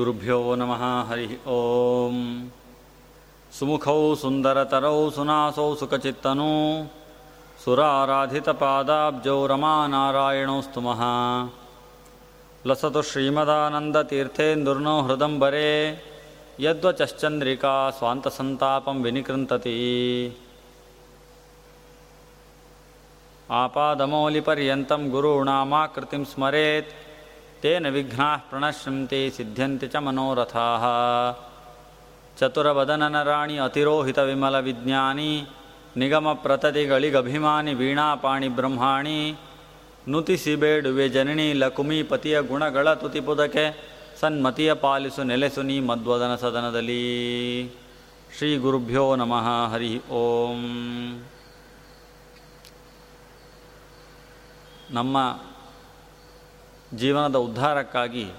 गुरुभ्यो नमः हरिः ॐ सुमुखौ सुन्दरतरौ सुनासौ सुखचित्तनौ। सुराराधितपादाब्जौ रमानारायणौ स्तुमः लसतु श्रीमदानन्दतीर्थेन्दुर्नो हृदम्बरे यद्वचश्चन्द्रिका स्वान्तसन्तापं विनिकृन्तति। आपादमौलिपर्यन्तं गुरूणामाकृतिं स्मरेत् ತೇನ ವಿಘ್ನಾ ಪ್ರಣಶ್ಯಂತೆ ಸಿದ್ಧಂತೆ ಚ ಮನೋರಥಾ. ಚತುರವದನರಾಣಿ ಅತಿರೋಹಿತ ವಿಮಲ ವಿಜ್ಞಾನಿ, ನಿಗಮ ಪ್ರತತಿಗಳಿಗಭಿಮಾನಿ ವೀಣಾಪಾಣಿ ಬ್ರಹ್ಮಾಣಿ ನುತಿಸಿಬೇಡುವೆ ಜನನಿ ಲಕುಮಿ ಪತಿಯ ಗುಣಗಳ ತುತಿಪುದಕೆ ಸನ್ಮತಿಯ ಪಾಲಿಸು ನೆಲೆಸು ನೀ ಮಧ್ವದನ ಸದನದಲ್ಲಿ. ಶ್ರೀ ಗುರುಭ್ಯೋ ನಮಃ, ಹರಿ ಓಂ. ನಮ್ಮ ಜೀವನದ ಉದ್ಧಾರಕ್ಕಾಗಿ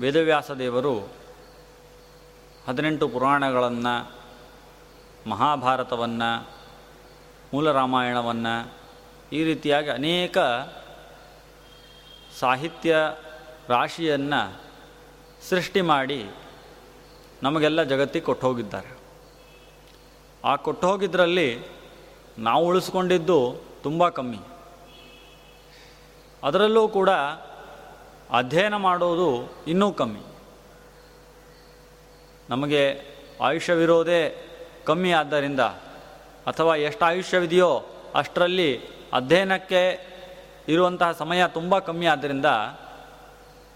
ವೇದವ್ಯಾಸ ದೇವರು ಹದಿನೆಂಟು ಪುರಾಣಗಳನ್ನು, ಮಹಾಭಾರತವನ್ನು ಮೂಲ ರಾಮಾಯಣವನ್ನು ಈ ರೀತಿಯಾಗಿ ಅನೇಕ ಸಾಹಿತ್ಯ ರಾಶಿಯನ್ನು ಸೃಷ್ಟಿ ಮಾಡಿ ನಮಗೆಲ್ಲ ಜಗತ್ತಿಗೆ ಕೊಟ್ಟು ಹೋಗಿದ್ದಾರೆ ಆ ಕೊಟ್ಟು ಹೋಗಿದ್ದರಲ್ಲಿ ನಾವು ಉಳಿಸ್ಕೊಂಡಿದ್ದು ತುಂಬ ಕಮ್ಮಿ. ಅದರಲ್ಲೂ ಕೂಡ ಅಧ್ಯಯನ ಮಾಡೋದು ಇನ್ನೂ ಕಮ್ಮಿ. ನಮಗೆ ಆಯುಷ್ಯವಿರೋದೇ ಕಮ್ಮಿ ಆದ್ದರಿಂದ ಅಥವಾ ಎಷ್ಟು ಆಯುಷ್ಯವಿದೆಯೋ ಅಷ್ಟರಲ್ಲಿ ಅಧ್ಯಯನಕ್ಕೆ ಇರುವಂತಹ ಸಮಯ ತುಂಬ ಕಮ್ಮಿ ಆದ್ದರಿಂದ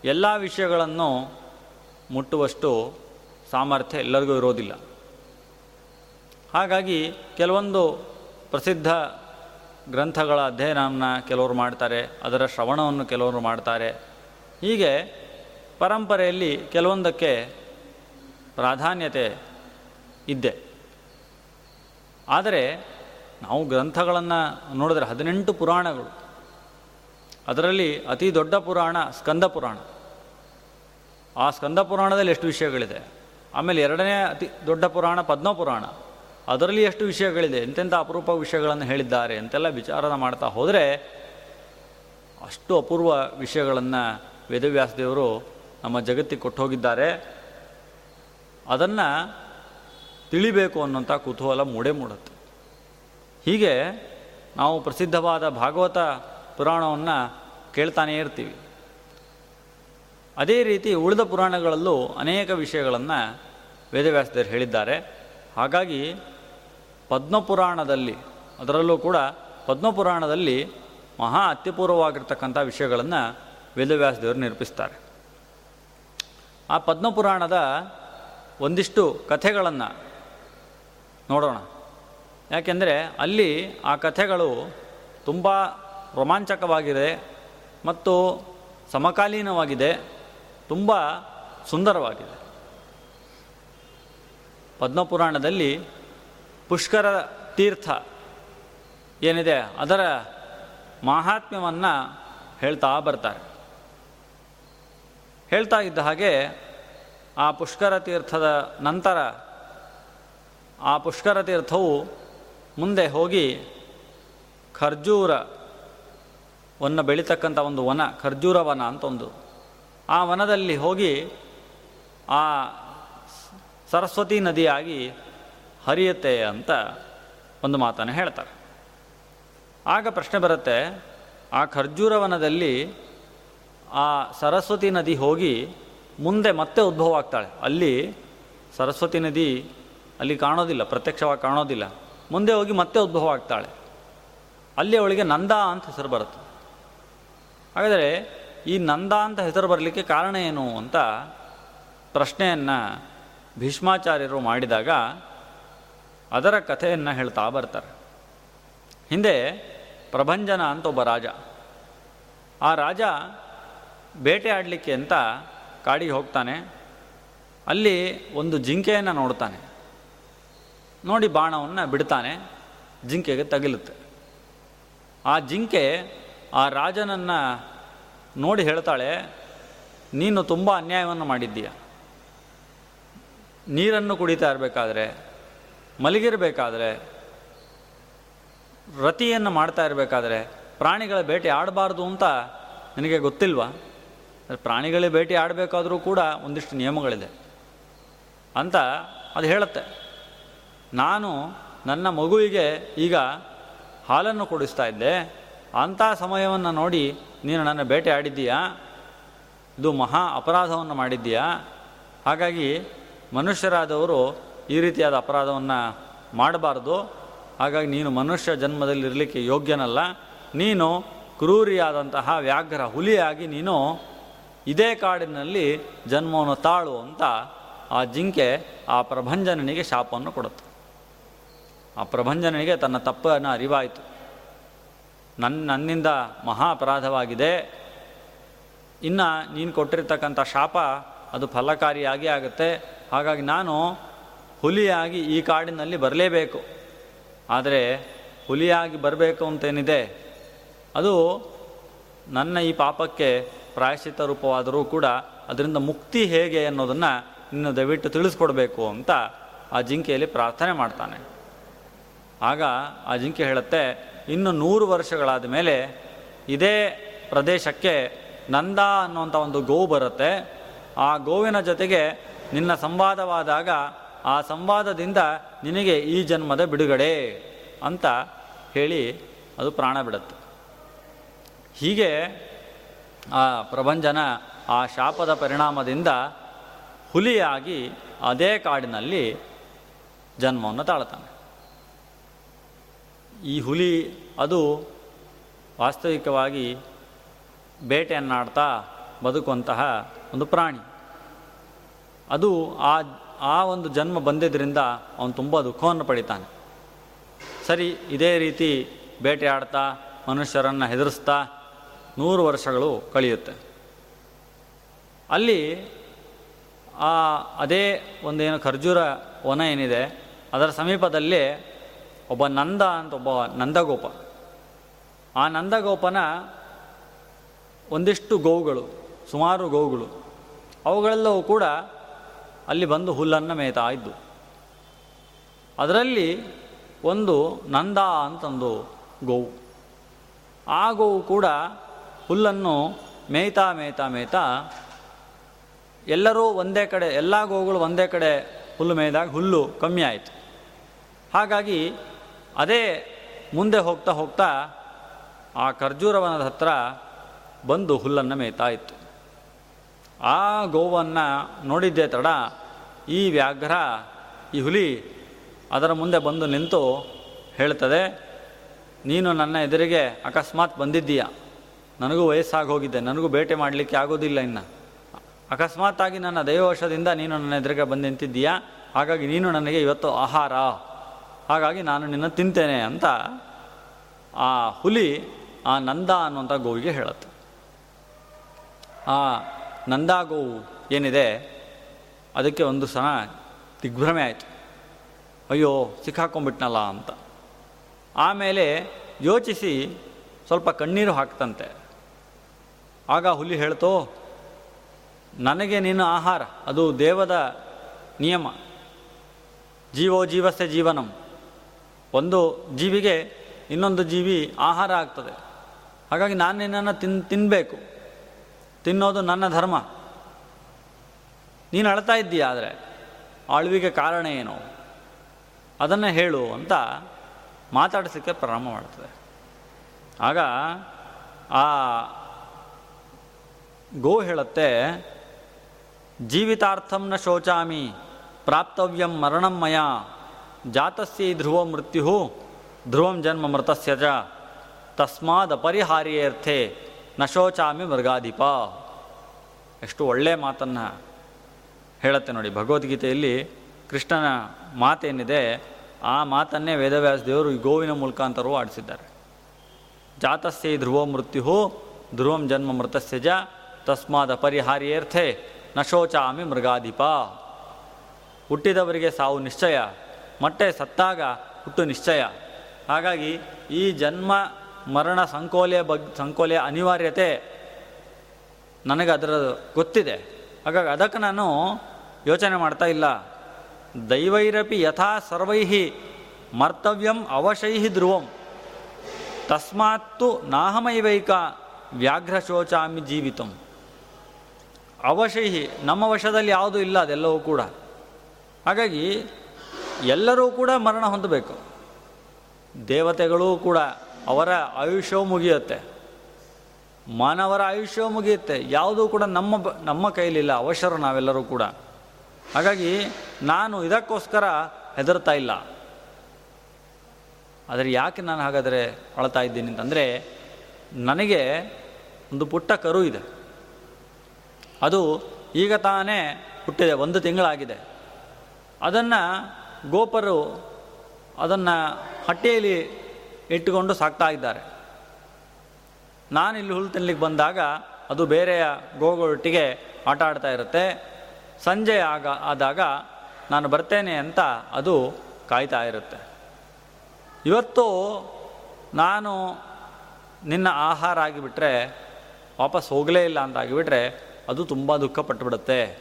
ಎಲ್ಲ ವಿಷಯಗಳನ್ನು ಮುಟ್ಟುವಷ್ಟು ಸಾಮರ್ಥ್ಯ ಎಲ್ಲರಿಗೂ ಇರೋದಿಲ್ಲ. ಹಾಗಾಗಿ ಕೆಲವೊಂದು ಪ್ರಸಿದ್ಧ ಗ್ರಂಥಗಳ ಅಧ್ಯಯನವನ್ನು ಕೆಲವರು ಮಾಡ್ತಾರೆ, ಅದರ ಶ್ರವಣವನ್ನು ಕೆಲವರು ಮಾಡ್ತಾರೆ. ಹೀಗೆ ಪರಂಪರೆಯಲ್ಲಿ ಕೆಲವೊಂದಕ್ಕೆ ಪ್ರಾಧಾನ್ಯತೆ ಇದ್ದೆ. ಆದರೆ ನಾವು ಗ್ರಂಥಗಳನ್ನು ನೋಡಿದ್ರೆ ಹದಿನೆಂಟು ಪುರಾಣಗಳು. ಅದರಲ್ಲಿ ಅತಿ ದೊಡ್ಡ ಪುರಾಣ ಸ್ಕಂದ ಪುರಾಣ. ಆ ಸ್ಕಂದ ಪುರಾಣದಲ್ಲಿ ಎಷ್ಟು ವಿಷಯಗಳಿದೆ? ಆಮೇಲೆ ಎರಡನೇ ಅತಿ ದೊಡ್ಡ ಪುರಾಣ ಪದ್ಮಪುರಾಣ. ಅದರಲ್ಲಿ ಎಷ್ಟು ವಿಷಯಗಳಿದೆ, ಎಂತೆಂಥ ಅಪರೂಪ ವಿಷಯಗಳನ್ನು ಹೇಳಿದ್ದಾರೆ ಅಂತೆಲ್ಲ ವಿಚಾರ ಮಾಡ್ತಾ ಹೋದರೆ ಅಷ್ಟು ಅಪೂರ್ವ ವಿಷಯಗಳನ್ನು ವೇದವ್ಯಾಸದೇವರು ನಮ್ಮ ಜಗತ್ತಿಗೆ ಕೊಟ್ಟು ಹೋಗಿದ್ದಾರೆ ಅದನ್ನು ತಿಳಿಬೇಕು ಅನ್ನೋಂಥ ಕುತೂಹಲ ಮೂಡೆ ಮೂಡುತ್ತೆ. ಹೀಗೆ ನಾವು ಪ್ರಸಿದ್ಧವಾದ ಭಾಗವತ ಪುರಾಣವನ್ನು ಕೇಳ್ತಾನೇ ಇರ್ತೀವಿ. ಅದೇ ರೀತಿ ಉಳಿದ ಪುರಾಣಗಳಲ್ಲೂ ಅನೇಕ ವಿಷಯಗಳನ್ನು ವೇದವ್ಯಾಸದೇವರು ಹೇಳಿದ್ದಾರೆ. ಹಾಗಾಗಿ ಪದ್ಮಪುರಾಣದಲ್ಲಿ, ಅದರಲ್ಲೂ ಕೂಡ ಪದ್ಮಪುರಾಣದಲ್ಲಿ ಮಹಾ ಅತ್ಯಪೂರ್ವವಾಗಿರ್ತಕ್ಕಂಥ ವಿಷಯಗಳನ್ನು ವೇದವ್ಯಾಸದೇವರು ನಿರೂಪಿಸ್ತಾರೆ. ಆ ಪದ್ಮಪುರಾಣದ ಒಂದಿಷ್ಟು ಕಥೆಗಳನ್ನು ನೋಡೋಣ. ಯಾಕೆಂದರೆ ಅಲ್ಲಿ ಆ ಕಥೆಗಳು ತುಂಬ ರೋಮಾಂಚಕವಾಗಿದೆ ಮತ್ತು ಸಮಕಾಲೀನವಾಗಿದೆ, ತುಂಬ ಸುಂದರವಾಗಿದೆ. ಪದ್ಮಪುರಾಣದಲ್ಲಿ ಪುಷ್ಕರ ತೀರ್ಥ ಏನಿದೆ, ಅದರ ಮಾಹಾತ್ಮ್ಯವನ್ನು ಹೇಳ್ತಾ ಬರ್ತಾರೆ. ಹೇಳ್ತಾ ಇದ್ದ ಹಾಗೆ ಆ ಪುಷ್ಕರ ತೀರ್ಥದ ನಂತರ ಆ ಪುಷ್ಕರ ತೀರ್ಥವು ಮುಂದೆ ಹೋಗಿ ಖರ್ಜೂರವನ್ನು ಬೆಳೀತಕ್ಕಂಥ ಒಂದು ವನ, ಖರ್ಜೂರ ವನ ಅಂತ ಒಂದು ಆ ವನದಲ್ಲಿ ಹೋಗಿ ಆ ಸರಸ್ವತಿ ನದಿಯಾಗಿ ಹರಿಯುತ್ತೆ ಅಂತ ಒಂದು ಮಾತನ್ನು ಹೇಳ್ತಾರೆ. ಆಗ ಪ್ರಶ್ನೆ ಬರುತ್ತೆ, ಆ ಖರ್ಜೂರವನದಲ್ಲಿ ಆ ಸರಸ್ವತಿ ನದಿ ಹೋಗಿ ಮುಂದೆ ಮತ್ತೆ ಉದ್ಭವ ಆಗ್ತಾಳೆ ಅಲ್ಲಿ ಸರಸ್ವತಿ ನದಿ ಅಲ್ಲಿ ಕಾಣೋದಿಲ್ಲ, ಪ್ರತ್ಯಕ್ಷವಾಗಿ ಕಾಣೋದಿಲ್ಲ. ಮುಂದೆ ಹೋಗಿ ಮತ್ತೆ ಉದ್ಭವ ಆಗ್ತಾಳೆ ಅಲ್ಲಿ ಅವಳಿಗೆ ನಂದ ಅಂತ ಹೆಸರು ಬರುತ್ತೆ. ಹಾಗಾದರೆ ಈ ನಂದ ಅಂತ ಹೆಸರು ಬರಲಿಕ್ಕೆ ಕಾರಣ ಏನು ಅಂತ ಪ್ರಶ್ನೆಯನ್ನು ಭೀಷ್ಮಾಚಾರ್ಯರು ಮಾಡಿದಾಗ ಅದರ ಕಥೆಯನ್ನು ಹೇಳ್ತಾ ಬರ್ತಾರೆ. ಹಿಂದೆ ಪ್ರಭಂಜನ ಅಂತ ಒಬ್ಬ ರಾಜ. ಆ ರಾಜ ಬೇಟೆ ಆಡಲಿಕ್ಕೆ ಅಂತ ಕಾಡಿಗೆ ಹೋಗ್ತಾನೆ. ಅಲ್ಲಿ ಒಂದು ಜಿಂಕೆಯನ್ನು ನೋಡ್ತಾನೆ. ನೋಡಿ ಬಾಣವನ್ನು ಬಿಡ್ತಾನೆ, ಜಿಂಕೆಗೆ ತಗಿಲುತ್ತೆ. ಆ ಜಿಂಕೆ ಆ ರಾಜನನ್ನು ನೋಡಿ ಹೇಳ್ತಾಳೆ, ನೀನು ತುಂಬ ಅನ್ಯಾಯವನ್ನು ಮಾಡಿದ್ದೀಯ. ನೀರನ್ನು ಕುಡಿತಾ ಇರಬೇಕಾದ್ರೆ ಮಲಗಿರಬೇಕಾದ್ರೆ, ರತಿಯನ್ನು ಮಾಡ್ತಾ ಇರಬೇಕಾದ್ರೆ, ಪ್ರಾಣಿಗಳ ಬೇಟೆ ಆಡಬಾರ್ದು ಅಂತ ನಿನಗೆ ಗೊತ್ತಿಲ್ವಾ? ಪ್ರಾಣಿಗಳೇ ಭೇಟಿ ಆಡಬೇಕಾದರೂ ಕೂಡ ಒಂದಿಷ್ಟು ನಿಯಮಗಳಿದೆ. ಅಂತ ಅದು ಹೇಳುತ್ತೆ. ನಾನು ನನ್ನ ಮಗುವಿಗೆ ಈಗ ಹಾಲನ್ನು ಕೊಡಿಸ್ತಾ ಇದ್ದೆ. ಅಂಥ ಸಮಯವನ್ನು ನೋಡಿ, ನೀನು ನನ್ನ ಬೇಟೆ ಆಡಿದ್ದೀಯಾ? ಇದು ಮಹಾ ಅಪರಾಧವನ್ನು ಮಾಡಿದ್ದೀಯಾ? ಹಾಗಾಗಿ ಮನುಷ್ಯರಾದವರು ಈ ರೀತಿಯಾದ ಅಪರಾಧವನ್ನು ಮಾಡಬಾರ್ದು. ಹಾಗಾಗಿ ನೀನು ಮನುಷ್ಯ ಜನ್ಮದಲ್ಲಿ ಇರಲಿಕ್ಕೆ ಯೋಗ್ಯನಲ್ಲ. ನೀನು ಕ್ರೂರಿಯಾದಂತಹ ವ್ಯಾಘ್ರ ಹುಲಿಯಾಗಿ ನೀನು ಇದೇ ಕಾಡಿನಲ್ಲಿ ಜನ್ಮವನ್ನು ತಾಳು ಅಂತ ಆ ಜಿಂಕೆ ಆ ಪ್ರಭಂಜನನಿಗೆ ಶಾಪವನ್ನು ಕೊಡುತ್ತೆ. ಆ ಪ್ರಭಂಜನನಿಗೆ ತನ್ನ ತಪ್ಪನ್ನು ಅರಿವಾಯಿತು. ನನ್ನ ನನ್ನಿಂದ ಮಹಾ ಅಪರಾಧವಾಗಿದೆ ಇನ್ನು ನೀನು ಕೊಟ್ಟಿರ್ತಕ್ಕಂಥ ಶಾಪ ಅದು ಫಲಕಾರಿಯಾಗಿ ಆಗುತ್ತೆ. ಹಾಗಾಗಿ ನಾನು ಹುಲಿಯಾಗಿ ಈ ಕಾಡಿನಲ್ಲಿ ಬರಲೇಬೇಕು. ಆದರೆ ಹುಲಿಯಾಗಿ ಬರಬೇಕು ಅಂತೇನಿದೆ, ಅದು ನನ್ನ ಈ ಪಾಪಕ್ಕೆ ಪ್ರಾಯಶ್ಚಿತ ರೂಪವಾದರೂ ಕೂಡ ಅದರಿಂದ ಮುಕ್ತಿ ಹೇಗೆ ಅನ್ನೋದನ್ನು ನಿನ್ನ ದಯವಿಟ್ಟು ತಿಳಿಸ್ಕೊಡ್ಬೇಕು ಅಂತ ಆ ಜಿಂಕೆಯಲ್ಲಿ ಪ್ರಾರ್ಥನೆ ಮಾಡ್ತಾನೆ. ಆಗ ಆ ಜಿಂಕೆ ಹೇಳುತ್ತೆ, ಇನ್ನು ನೂರು ವರ್ಷಗಳಾದ ಮೇಲೆ ಇದೇ ಪ್ರದೇಶಕ್ಕೆ ನಂದ ಅನ್ನುವಂಥ ಒಂದು ಗೋವು ಬರುತ್ತೆ. ಆ ಗೋವಿನ ಜೊತೆಗೆ ನಿನ್ನ ಸಂವಾದವಾದಾಗ ಆ ಸಂವಾದದಿಂದ ನಿನಗೆ ಈ ಜನ್ಮದ ಬಿಡುಗಡೆ ಅಂತ ಹೇಳಿ ಅದು ಪ್ರಾಣ ಬಿಡುತ್ತೆ. ಹೀಗೆ ಆ ಪ್ರಭಂಜನ ಆ ಶಾಪದ ಪರಿಣಾಮದಿಂದ ಹುಲಿಯಾಗಿ ಅದೇ ಕಾಡಿನಲ್ಲಿ ಜನ್ಮವನ್ನು ತಾಳ್ತಾನೆ ಈ ಹುಲಿ ಅದು ವಾಸ್ತವಿಕವಾಗಿ ಬೇಟೆಯನ್ನಾಡ್ತಾ ಬದುಕುವಂತಹ ಒಂದು ಪ್ರಾಣಿ. ಅದು ಆ ಆ ಒಂದು ಜನ್ಮ ಬಂದಿದ್ದರಿಂದ ಅವನು ತುಂಬ ದುಃಖವನ್ನು ಪಡಿತಾನೆ. ಸರಿ, ಇದೇ ರೀತಿ ಬೇಟೆಯಾಡ್ತಾ ಮನುಷ್ಯರನ್ನು ಹೆದರಿಸ್ತಾ ನೂರು ವರ್ಷಗಳು ಕಳೆಯುತ್ತೆ. ಅಲ್ಲಿ ಆ ಅದೇ ಒಂದೇನು ಖರ್ಜೂರ ವನ ಏನಿದೆ, ಅದರ ಸಮೀಪದಲ್ಲಿ ಒಬ್ಬ ನಂದ ಅಂತ ಒಬ್ಬ ನಂದಗೋಪ. ಆ ನಂದಗೋಪನ ಒಂದಿಷ್ಟು ಗೋವುಗಳು, ಸುಮಾರು ಗೋವುಗಳು, ಅವುಗಳೆಲ್ಲವೂ ಕೂಡ ಅಲ್ಲಿ ಬಂದು ಹುಲ್ಲನ್ನು ಮೇಯ್ತಾ ಇದ್ದು. ಅದರಲ್ಲಿ ಒಂದು ನಂದ ಅಂತಂದು ಗೋವು. ಆ ಗೋವು ಕೂಡ ಹುಲ್ಲನ್ನು ಮೇಯ್ತಾ ಮೇಯ್ತಾ ಮೇಯ್ತಾ ಎಲ್ಲರೂ ಒಂದೇ ಕಡೆ, ಎಲ್ಲ ಗೋವುಗಳು ಒಂದೇ ಕಡೆ ಹುಲ್ಲು ಮೇಯ್ದಾಗ ಹುಲ್ಲು ಕಮ್ಮಿ ಆಯಿತು. ಹಾಗಾಗಿ ಅದೇ ಮುಂದೆ ಹೋಗ್ತಾ ಹೋಗ್ತಾ ಆ ಖರ್ಜೂರವನದ ಹತ್ರ ಬಂದು ಹುಲ್ಲನ್ನು ಮೇಯ್ತಾ ಇತ್ತು. ಆ ಗೋವನ್ನು ನೋಡಿದ್ದೆ ತಡ. ಈ ವ್ಯಾಘ್ರ, ಈ ಹುಲಿ ಅದರ ಮುಂದೆ ಬಂದು ನಿಂತು ಹೇಳ್ತದೆ, ನೀನು ನನ್ನ ಎದುರಿಗೆ ಅಕಸ್ಮಾತ್ ಬಂದಿದ್ದೀಯ. ನನಗೂ ವಯಸ್ಸಾಗಿ ಹೋಗಿದ್ದೆ ನನಗೂ ಬೇಟೆ ಮಾಡಲಿಕ್ಕೆ ಆಗೋದಿಲ್ಲ ಇನ್ನು. ಅಕಸ್ಮಾತ್ತಾಗಿ ನನ್ನ ದೈವವಶದಿಂದ ನೀನು ನನ್ನ ಎದುರಿಗೆ ಬಂದು ನಿಂತಿದ್ದೀಯಾ. ಹಾಗಾಗಿ ನೀನು ನನಗೆ ಇವತ್ತು ಆಹಾರ. ಹಾಗಾಗಿ ನಾನು ನಿನ್ನ ತಿಂತೇನೆ ಅಂತ ಆ ಹುಲಿ ಆ ನಂದ ಅನ್ನುವಂಥ ಗೋವಿಗೆ ಹೇಳುತ್ತೆ. ಆ ನಂದ ಗೋವು ಏನಿದೆ? ಅದಕ್ಕೆ ಒಂದು ಸಲ ದಿಗ್ಭ್ರಮೆ ಆಯಿತು. ಅಯ್ಯೋ, ಸಿಕ್ಕಾಕೊಂಡ್ಬಿಟ್ನಲ್ಲ ಅಂತ. ಆಮೇಲೆ ಯೋಚಿಸಿ ಸ್ವಲ್ಪ ಕಣ್ಣೀರು ಹಾಕ್ತಂತೆ. ಆಗ ಹುಲಿ ಹೇಳ್ತೋ, ನನಗೆ ನೀನು ಆಹಾರ, ಅದು ದೇವದ ನಿಯಮ. ಜೀವೋ ಜೀವಸ್ಯ ಜೀವನಂ. ಒಂದು ಜೀವಿಗೆ ಇನ್ನೊಂದು ಜೀವಿ ಆಹಾರ ಆಗ್ತದೆ. ಹಾಗಾಗಿ ನಾನು ನಿನ್ನನ್ನು ತಿನ್ ತಿನ್ನಬೇಕು ತಿನ್ನೋದು ನನ್ನ ಧರ್ಮ. ನೀನು ಅಳ್ತಾ ಇದ್ದೀಯ ಆದರೆ? ಆಳ್ವಿಗೆ ಕಾರಣ ಏನು? ಅದನ್ನು ಹೇಳು ಅಂತ ಮಾತಾಡಿಸಲಿಕ್ಕೆ ಪ್ರಾರಂಭ ಮಾಡ್ತದೆ. ಆಗ ಆ ಗೋ ಹೇಳುತ್ತೆ ಜೀವಿತಾರ್ಥಂನ ಶೋಚಾಮಿ, ಪ್ರಾಪ್ತವ್ಯಂ ಮರಣಂ ಮಯ, ಜಾತಸ್ಯ ಧ್ರುವ ಮೃತ್ಯು ಧ್ರುವಂ ಜನ್ಮ ಮೃತಸ್ಯ ತಸ್ಮಾದ್ ಅಪರಿಹಾರ್ಯರ್ಥೆ ನ ಶೋಚಾಮಿ ಮೃಗಾಧಿಪ ಎಷ್ಟು ಒಳ್ಳೆಯ ಮಾತನ್ನು ಹೇಳುತ್ತೆ ನೋಡಿ. ಭಗವದ್ಗೀತೆಯಲ್ಲಿ ಕೃಷ್ಣನ ಮಾತೇನಿದೆ, ಆ ಮಾತನ್ನೇ ವೇದವ್ಯಾಸ ದೇವರು ಗೋವಿನ ಮುಖಾಂತರವೂ ಆಡಿಸಿದ್ದಾರೆ. ಜಾತಸ್ಯ ಧ್ರುವ ಮೃತ್ಯು ಧ್ರುವಂ ಜನ್ಮ ಮೃತಸ್ಯ ಜ ತಸ್ಮಾದ ಪರಿಹಾರಿಯರ್ಥೆ ನಶೋಚಾಮಿ ಶೋಚಾಮಿ ಮೃಗಾಧಿಪ ಹುಟ್ಟಿದವರಿಗೆ ಸಾವು ನಿಶ್ಚಯ ಮತ್ತೆ ಸತ್ತಾಗ ಹುಟ್ಟು ನಿಶ್ಚಯ. ಹಾಗಾಗಿ ಈ ಜನ್ಮ ಮರಣ ಸಂಕೋಲೆಯ ಬಗ್, ಸಂಕೋಲೆಯ ಅನಿವಾರ್ಯತೆ ನನಗೆ ಅದರ ಗೊತ್ತಿದೆ. ಹಾಗಾಗಿ ಅದಕ್ಕೆ ನಾನು ಯೋಚನೆ ಮಾಡ್ತಾ ಇಲ್ಲ. ದೈವೈರಪಿ ಯಥಾ ಸರ್ವೈ ಮರ್ತವ್ಯಂ ಅವಶೈ ಧ್ರುವಂ. ತಸ್ಮಾತ್ತು ನಾಹಮೈವೈಕ ವ್ಯಾಘ್ರ ಶೋಚಾಮಿ ಜೀವಿತಂ. ಅವಶೈಹಿ, ನಮ್ಮ ವಶದಲ್ಲಿ ಯಾವುದೂ ಇಲ್ಲ, ಅದೆಲ್ಲವೂ ಕೂಡ. ಹಾಗಾಗಿ ಎಲ್ಲರೂ ಕೂಡ ಮರಣ ಹೊಂದಬೇಕು. ದೇವತೆಗಳೂ ಕೂಡ ಅವರ ಆಯುಷ್ಯವೂ ಮುಗಿಯುತ್ತೆ. ಮಾನವರ ಆಯುಷ್ಯವೂ ಮುಗಿಯುತ್ತೆ. ಯಾವುದೂ ಕೂಡ ನಮ್ಮ ನಮ್ಮ ಕೈಲಿಲ್ಲ, ಅವಶ್ಯರು ನಾವೆಲ್ಲರೂ ಕೂಡ. ಹಾಗಾಗಿ ನಾನು ಇದಕ್ಕೋಸ್ಕರ ಹೆದರ್ತಾ ಇಲ್ಲ. ಆದರೆ ಯಾಕೆ ನಾನು ಹಾಗಾದರೆ ಅಳ್ತಾ ಇದ್ದೀನಿ ಅಂತಂದರೆ, ನನಗೆ ಒಂದು ಪುಟ್ಟ ಕರು ಇದೆ. ಅದು ಈಗ ತಾನೇ ಹುಟ್ಟಿದೆ, ಒಂದು ತಿಂಗಳಾಗಿದೆ. ಅದನ್ನು ಗೋಪರು ಅದನ್ನು ಹಟ್ಟಿಯಲ್ಲಿ ಇಟ್ಟುಕೊಂಡು ಸಾಕ್ತಾ ಇದ್ದಾರೆ. ನಾನು ಇಲ್ಲಿ ಹುಲ್ಲು ತಿನ್ಲಿಕ್ಕೆ ಬಂದಾಗ ಅದು ಬೇರೆಯ ಗೋಗೊಟ್ಟಿಗೆ ಆಟ ಆಡ್ತಾ ಇರುತ್ತೆ. ಸಂಜೆ ಆಗ, ಆದಾಗ ನಾನು ಬರ್ತೇನೆ ಅಂತ ಅದು ಕಾಯ್ತಾ ಇರುತ್ತೆ. ಇವತ್ತು ನಾನು ನಿನ್ನ ಆಹಾರ ಆಗಿಬಿಟ್ರೆ, ವಾಪಸ್ ಹೋಗಲೇ ಇಲ್ಲ ಅಂತ ಆಗಿಬಿಟ್ರೆ ಅದು ತುಂಬ ದುಃಖ ಪಟ್ಟುಬಿಡುತ್ತೆ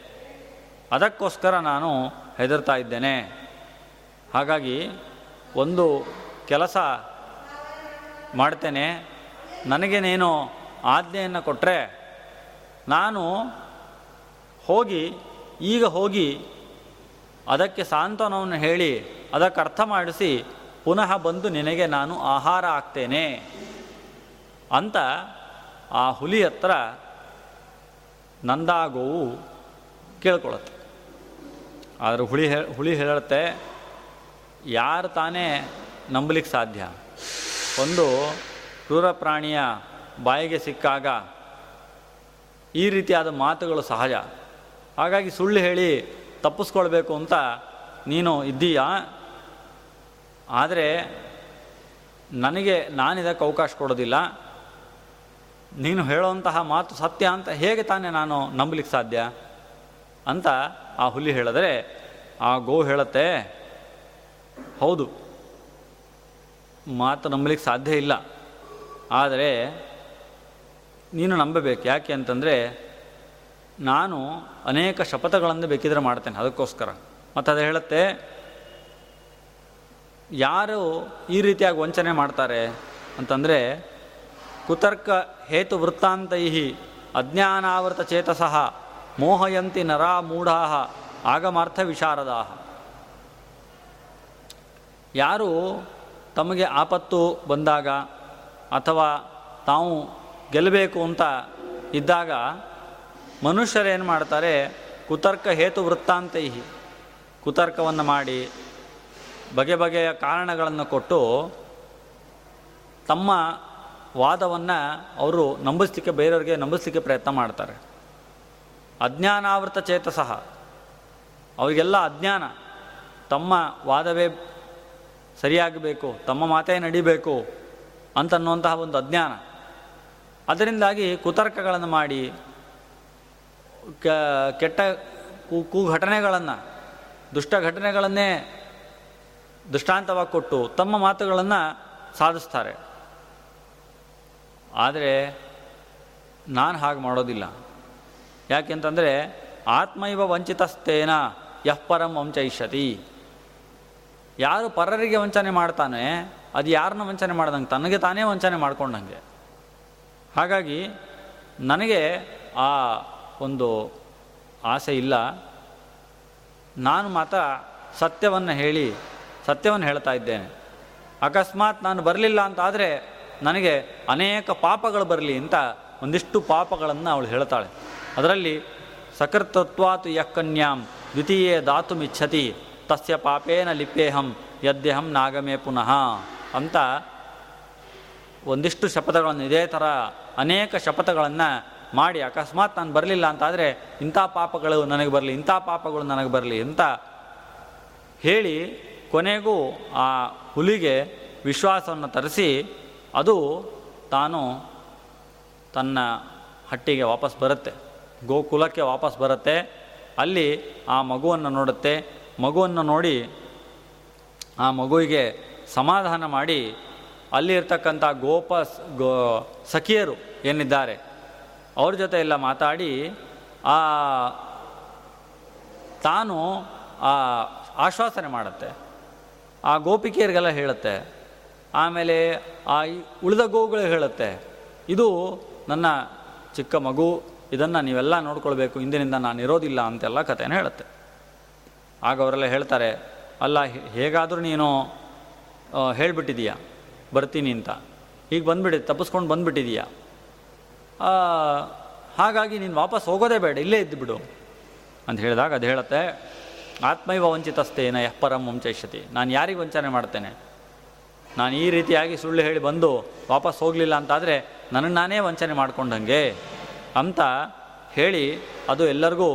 ಅದಕ್ಕೋಸ್ಕರ ನಾನು ಹೆದರ್ತಾ ಇದ್ದೇನೆ. ಹಾಗಾಗಿ ಒಂದು ಕೆಲಸ ಮಾಡ್ತೇನೆ. ನನಗೆ ನೀನು ಆಜ್ಞೆಯನ್ನು ಕೊಟ್ಟರೆ ನಾನು ಹೋಗಿ, ಈಗ ಹೋಗಿ ಅದಕ್ಕೆ ಸಾಂತ್ವನವನ್ನು ಹೇಳಿ, ಅದಕ್ಕೆ ಅರ್ಥ ಮಾಡಿಸಿ ಪುನಃ ಬಂದು ನಿನಗೆ ನಾನು ಆಹಾರ ಆಗ್ತೇನೆ ಅಂತ ಆ ಹುಲಿ ಹತ್ರ ನಂದಾಗೋವು ಕೇಳ್ಕೊಳತ್ತೆ. ಆದರೆ ಹುಳಿ ಹೇ, ಹುಳಿ ಹೇಳುತ್ತೆ, ಯಾರು ತಾನೇ ನಂಬಲಿಕ್ಕೆ ಸಾಧ್ಯ? ಒಂದು ಕ್ರೂರ ಪ್ರಾಣಿಯ ಬಾಯಿಗೆ ಸಿಕ್ಕಾಗ ಈ ರೀತಿಯಾದ ಮಾತುಗಳು ಸಹಜ. ಹಾಗಾಗಿ ಸುಳ್ಳು ಹೇಳಿ ತಪ್ಪಿಸ್ಕೊಳ್ಬೇಕು ಅಂತ ನೀನು ಇದ್ದೀಯಾ? ಆದರೆ ನನಗೆ ನಾನಿದಕ್ಕೆ ಅವಕಾಶ ಕೊಡೋದಿಲ್ಲ. ನೀನು ಹೇಳುವಂತಹ ಮಾತು ಸತ್ಯ ಅಂತ ಹೇಗೆ ತಾನೇ ನಾನು ನಂಬಲಿಕ್ಕೆ ಸಾಧ್ಯ? ಅಂತ ಆ ಹುಲಿ ಹೇಳಿದ್ರೆ ಆ ಗೋ ಹೇಳತ್ತೆ, ಹೌದು ಮಾತು ನಂಬಲಿಕ್ಕೆ ಸಾಧ್ಯ ಇಲ್ಲ. ಆದರೆ ನೀನು ನಂಬಬೇಕು. ಯಾಕೆ ಅಂತಂದರೆ ನಾನು ಅನೇಕ ಶಪಥಗಳನ್ನು ಬೇಕಿದ್ರೆ ಮಾಡ್ತೇನೆ ಅದಕ್ಕೋಸ್ಕರ. ಮತ್ತು ಅದು ಹೇಳುತ್ತೆ, ಯಾರು ಈ ರೀತಿಯಾಗಿ ವಂಚನೆ ಮಾಡ್ತಾರೆ ಅಂತಂದರೆ, ಕುತರ್ಕ ಹೇತು ವೃತ್ತಾಂತೈ ಅಜ್ಞಾನಾವೃತ ಚೇತಸಃ ಮೋಹಯಂತಿ ನರಾ ಮೂಢಾ ಆಗಮಾರ್ಥ ವಿಶಾರದಾ. ಯಾರು ತಮಗೆ ಆಪತ್ತು ಬಂದಾಗ ಅಥವಾ ತಾವು ಗೆಲ್ಲಬೇಕು ಅಂತ ಇದ್ದಾಗ ಮನುಷ್ಯರೇನು ಮಾಡ್ತಾರೆ? ಕುತರ್ಕ ಹೇತು ವೃತ್ತಾಂತೈ ಕುತರ್ಕವನ್ನು ಮಾಡಿ ಬಗೆ ಬಗೆಯ ಕಾರಣಗಳನ್ನು ಕೊಟ್ಟು ತಮ್ಮ ವಾದವನ್ನು ಅವರು ನಂಬಿಸ್ಲಿಕ್ಕೆ ಬೇರೆಯವರಿಗೆ ನಂಬಿಸ್ಲಿಕ್ಕೆ ಪ್ರಯತ್ನ ಮಾಡ್ತಾರೆ. ಅಜ್ಞಾನಾವೃತ ಚೇತಸಃ. ಅವರಿಗೆಲ್ಲ ಅಜ್ಞಾನ. ತಮ್ಮ ವಾದವೇ ಸರಿಯಾಗಬೇಕು, ತಮ್ಮ ಮಾತೇ ನಡಿಬೇಕು ಅಂತನ್ನುವಂತಹ ಒಂದು ಅಜ್ಞಾನ. ಅದರಿಂದಾಗಿ ಕುತರ್ಕಗಳನ್ನು ಮಾಡಿ ಕೆಟ್ಟ ಕು, ಕುಘಟನೆಗಳನ್ನು, ದುಷ್ಟ ಘಟನೆಗಳನ್ನೇ ದೃಷ್ಟಾಂತವಾಗಿ ಕೊಟ್ಟು ತಮ್ಮ ಮಾತುಗಳನ್ನು ಸಾಧಿಸ್ತಾರೆ. ಆದರೆ ನಾನು ಹಾಗೆ ಮಾಡೋದಿಲ್ಲ. ಯಾಕೆಂತಂದರೆ, ಆತ್ಮೈವ ವಂಚಿತಸ್ತೇನ ಯಃ ಪರಂ ವಂಚಯಿಷ್ಯತಿ. ಯಾರು ಪರರಿಗೆ ವಂಚನೆ ಮಾಡ್ತಾನೆ, ಅದು ಯಾರನ್ನ ವಂಚನೆ ಮಾಡ್ದಂಗೆ? ತನಗೆ ತಾನೇ ವಂಚನೆ ಮಾಡ್ಕೊಂಡಂಗೆ. ಹಾಗಾಗಿ ನನಗೆ ಆ ಒಂದು ಆಸೆ ಇಲ್ಲ. ನಾನು ಮಾತ್ರ ಸತ್ಯವನ್ನು ಹೇಳಿ, ಸತ್ಯವನ್ನು ಹೇಳ್ತಾ ಇದ್ದೇನೆ. ಅಕಸ್ಮಾತ್ ನಾನು ಬರಲಿಲ್ಲ ಅಂತ ಆದರೆ ನನಗೆ ಅನೇಕ ಪಾಪಗಳು ಬರಲಿ ಅಂತ ಒಂದಿಷ್ಟು ಪಾಪಗಳನ್ನು ಅವಳು ಹೇಳ್ತಾಳೆ. ಅದರಲ್ಲಿ ಸಕೃತತ್ವಾತು ಯಕ್ಕನ್ಯಾಂ ದ್ವಿತೀಯೇ ದಾತುಮಿಚ್ಛತಿ. ತಸ್ಯ ಪಾಪೇನ ಲಿಪ್ಯೇಹಂ, ಯದ್ಯಹಂ ನಾಗಮೇ ಪುನಃ. ಅಂತ ಒಂದಿಷ್ಟು ಶಪಥಗಳನ್ನು ಇದೇ ಥರ ಅನೇಕ ಶಪಥಗಳನ್ನು ಮಾಡಿ ಅಕಸ್ಮಾತ್ ನಾನು ಬರಲಿಲ್ಲ ಅಂತಾದರೆ ಇಂಥ ಪಾಪಗಳು ನನಗೆ ಬರಲಿ, ಇಂಥ ಪಾಪಗಳು ನನಗೆ ಬರಲಿ ಅಂತ ಹೇಳಿ ಕೊನೆಗೂ ಆ ಹುಲಿಗೆ ವಿಶ್ವಾಸವನ್ನು ತರಿಸಿ ಅದು ತಾನು ತನ್ನ ಹಟ್ಟಿಗೆ ವಾಪಸ್ ಬರುತ್ತೆ, ಗೋಕುಲಕ್ಕೆ ವಾಪಸ್ ಬರುತ್ತೆ, ಅಲ್ಲಿ ಆ ಮಗುವನ್ನು ನೋಡುತ್ತೆ ಮಗುವನ್ನು ನೋಡಿ ಆ ಮಗುವಿಗೆ ಸಮಾಧಾನ ಮಾಡಿ ಅಲ್ಲಿರ್ತಕ್ಕಂಥ ಗೋಪ ಗೋ ಸಖಿಯರು ಏನಿದ್ದಾರೆ, ಅವ್ರ ಜೊತೆ ಎಲ್ಲ ಮಾತಾಡಿ ಆ ತಾನು ಆ ಆಶ್ವಾಸನೆ ಮಾಡುತ್ತೆ. ಆ ಗೋಪಿಕೆಯರಿಗೆಲ್ಲ ಹೇಳುತ್ತೆ, ಆಮೇಲೆ ಆ ಉಳಿದ ಗೋವುಗಳು ಹೇಳುತ್ತೆ, ಇದು ನನ್ನ ಚಿಕ್ಕ ಮಗು, ಇದನ್ನು ನೀವೆಲ್ಲ ನೋಡ್ಕೊಳ್ಬೇಕು, ಇಂದಿನಿಂದ ನಾನು ಇರೋದಿಲ್ಲ ಅಂತೆಲ್ಲ ಕಥೆನ ಹೇಳುತ್ತೆ. ಆಗ ಅವರೆಲ್ಲ ಹೇಳ್ತಾರೆ, ಅಲ್ಲ ಹೇಗಾದರೂ ನೀನು ಹೇಳಿಬಿಟ್ಟಿದೀಯ, ಬರ್ತೀನಿ ಅಂತ. ಈಗ ಬಂದುಬಿಡಿ, ತಪ್ಪಿಸ್ಕೊಂಡು ಬಂದುಬಿಟ್ಟಿದೀಯ. ಹಾಗಾಗಿ ನೀನು ವಾಪಸ್ ಹೋಗೋದೇ ಬೇಡ, ಇಲ್ಲೇ ಇದ್ದುಬಿಡು ಅಂತ ಹೇಳಿದಾಗ ಅದು ಹೇಳುತ್ತೆ, ಆತ್ಮೈವ ವಂಚಿತಸ್ತೇನ ಯಃ ಪರಂ ವಂಚಯಿಷ್ಯತಿ. ನಾನು ಯಾರಿಗೆ ವಂಚನೆ ಮಾಡ್ತೇನೆ? ನಾನು ಈ ರೀತಿಯಾಗಿ ಸುಳ್ಳು ಹೇಳಿ ಬಂದು ವಾಪಸ್ ಹೋಗಲಿಲ್ಲ ಅಂತಾದರೆ ನನಗೆ ನಾನೇ ವಂಚನೆ ಮಾಡ್ಕೊಂಡಂಗೆ? ಅಂತ ಹೇಳಿ ಅದು ಎಲ್ಲರಿಗೂ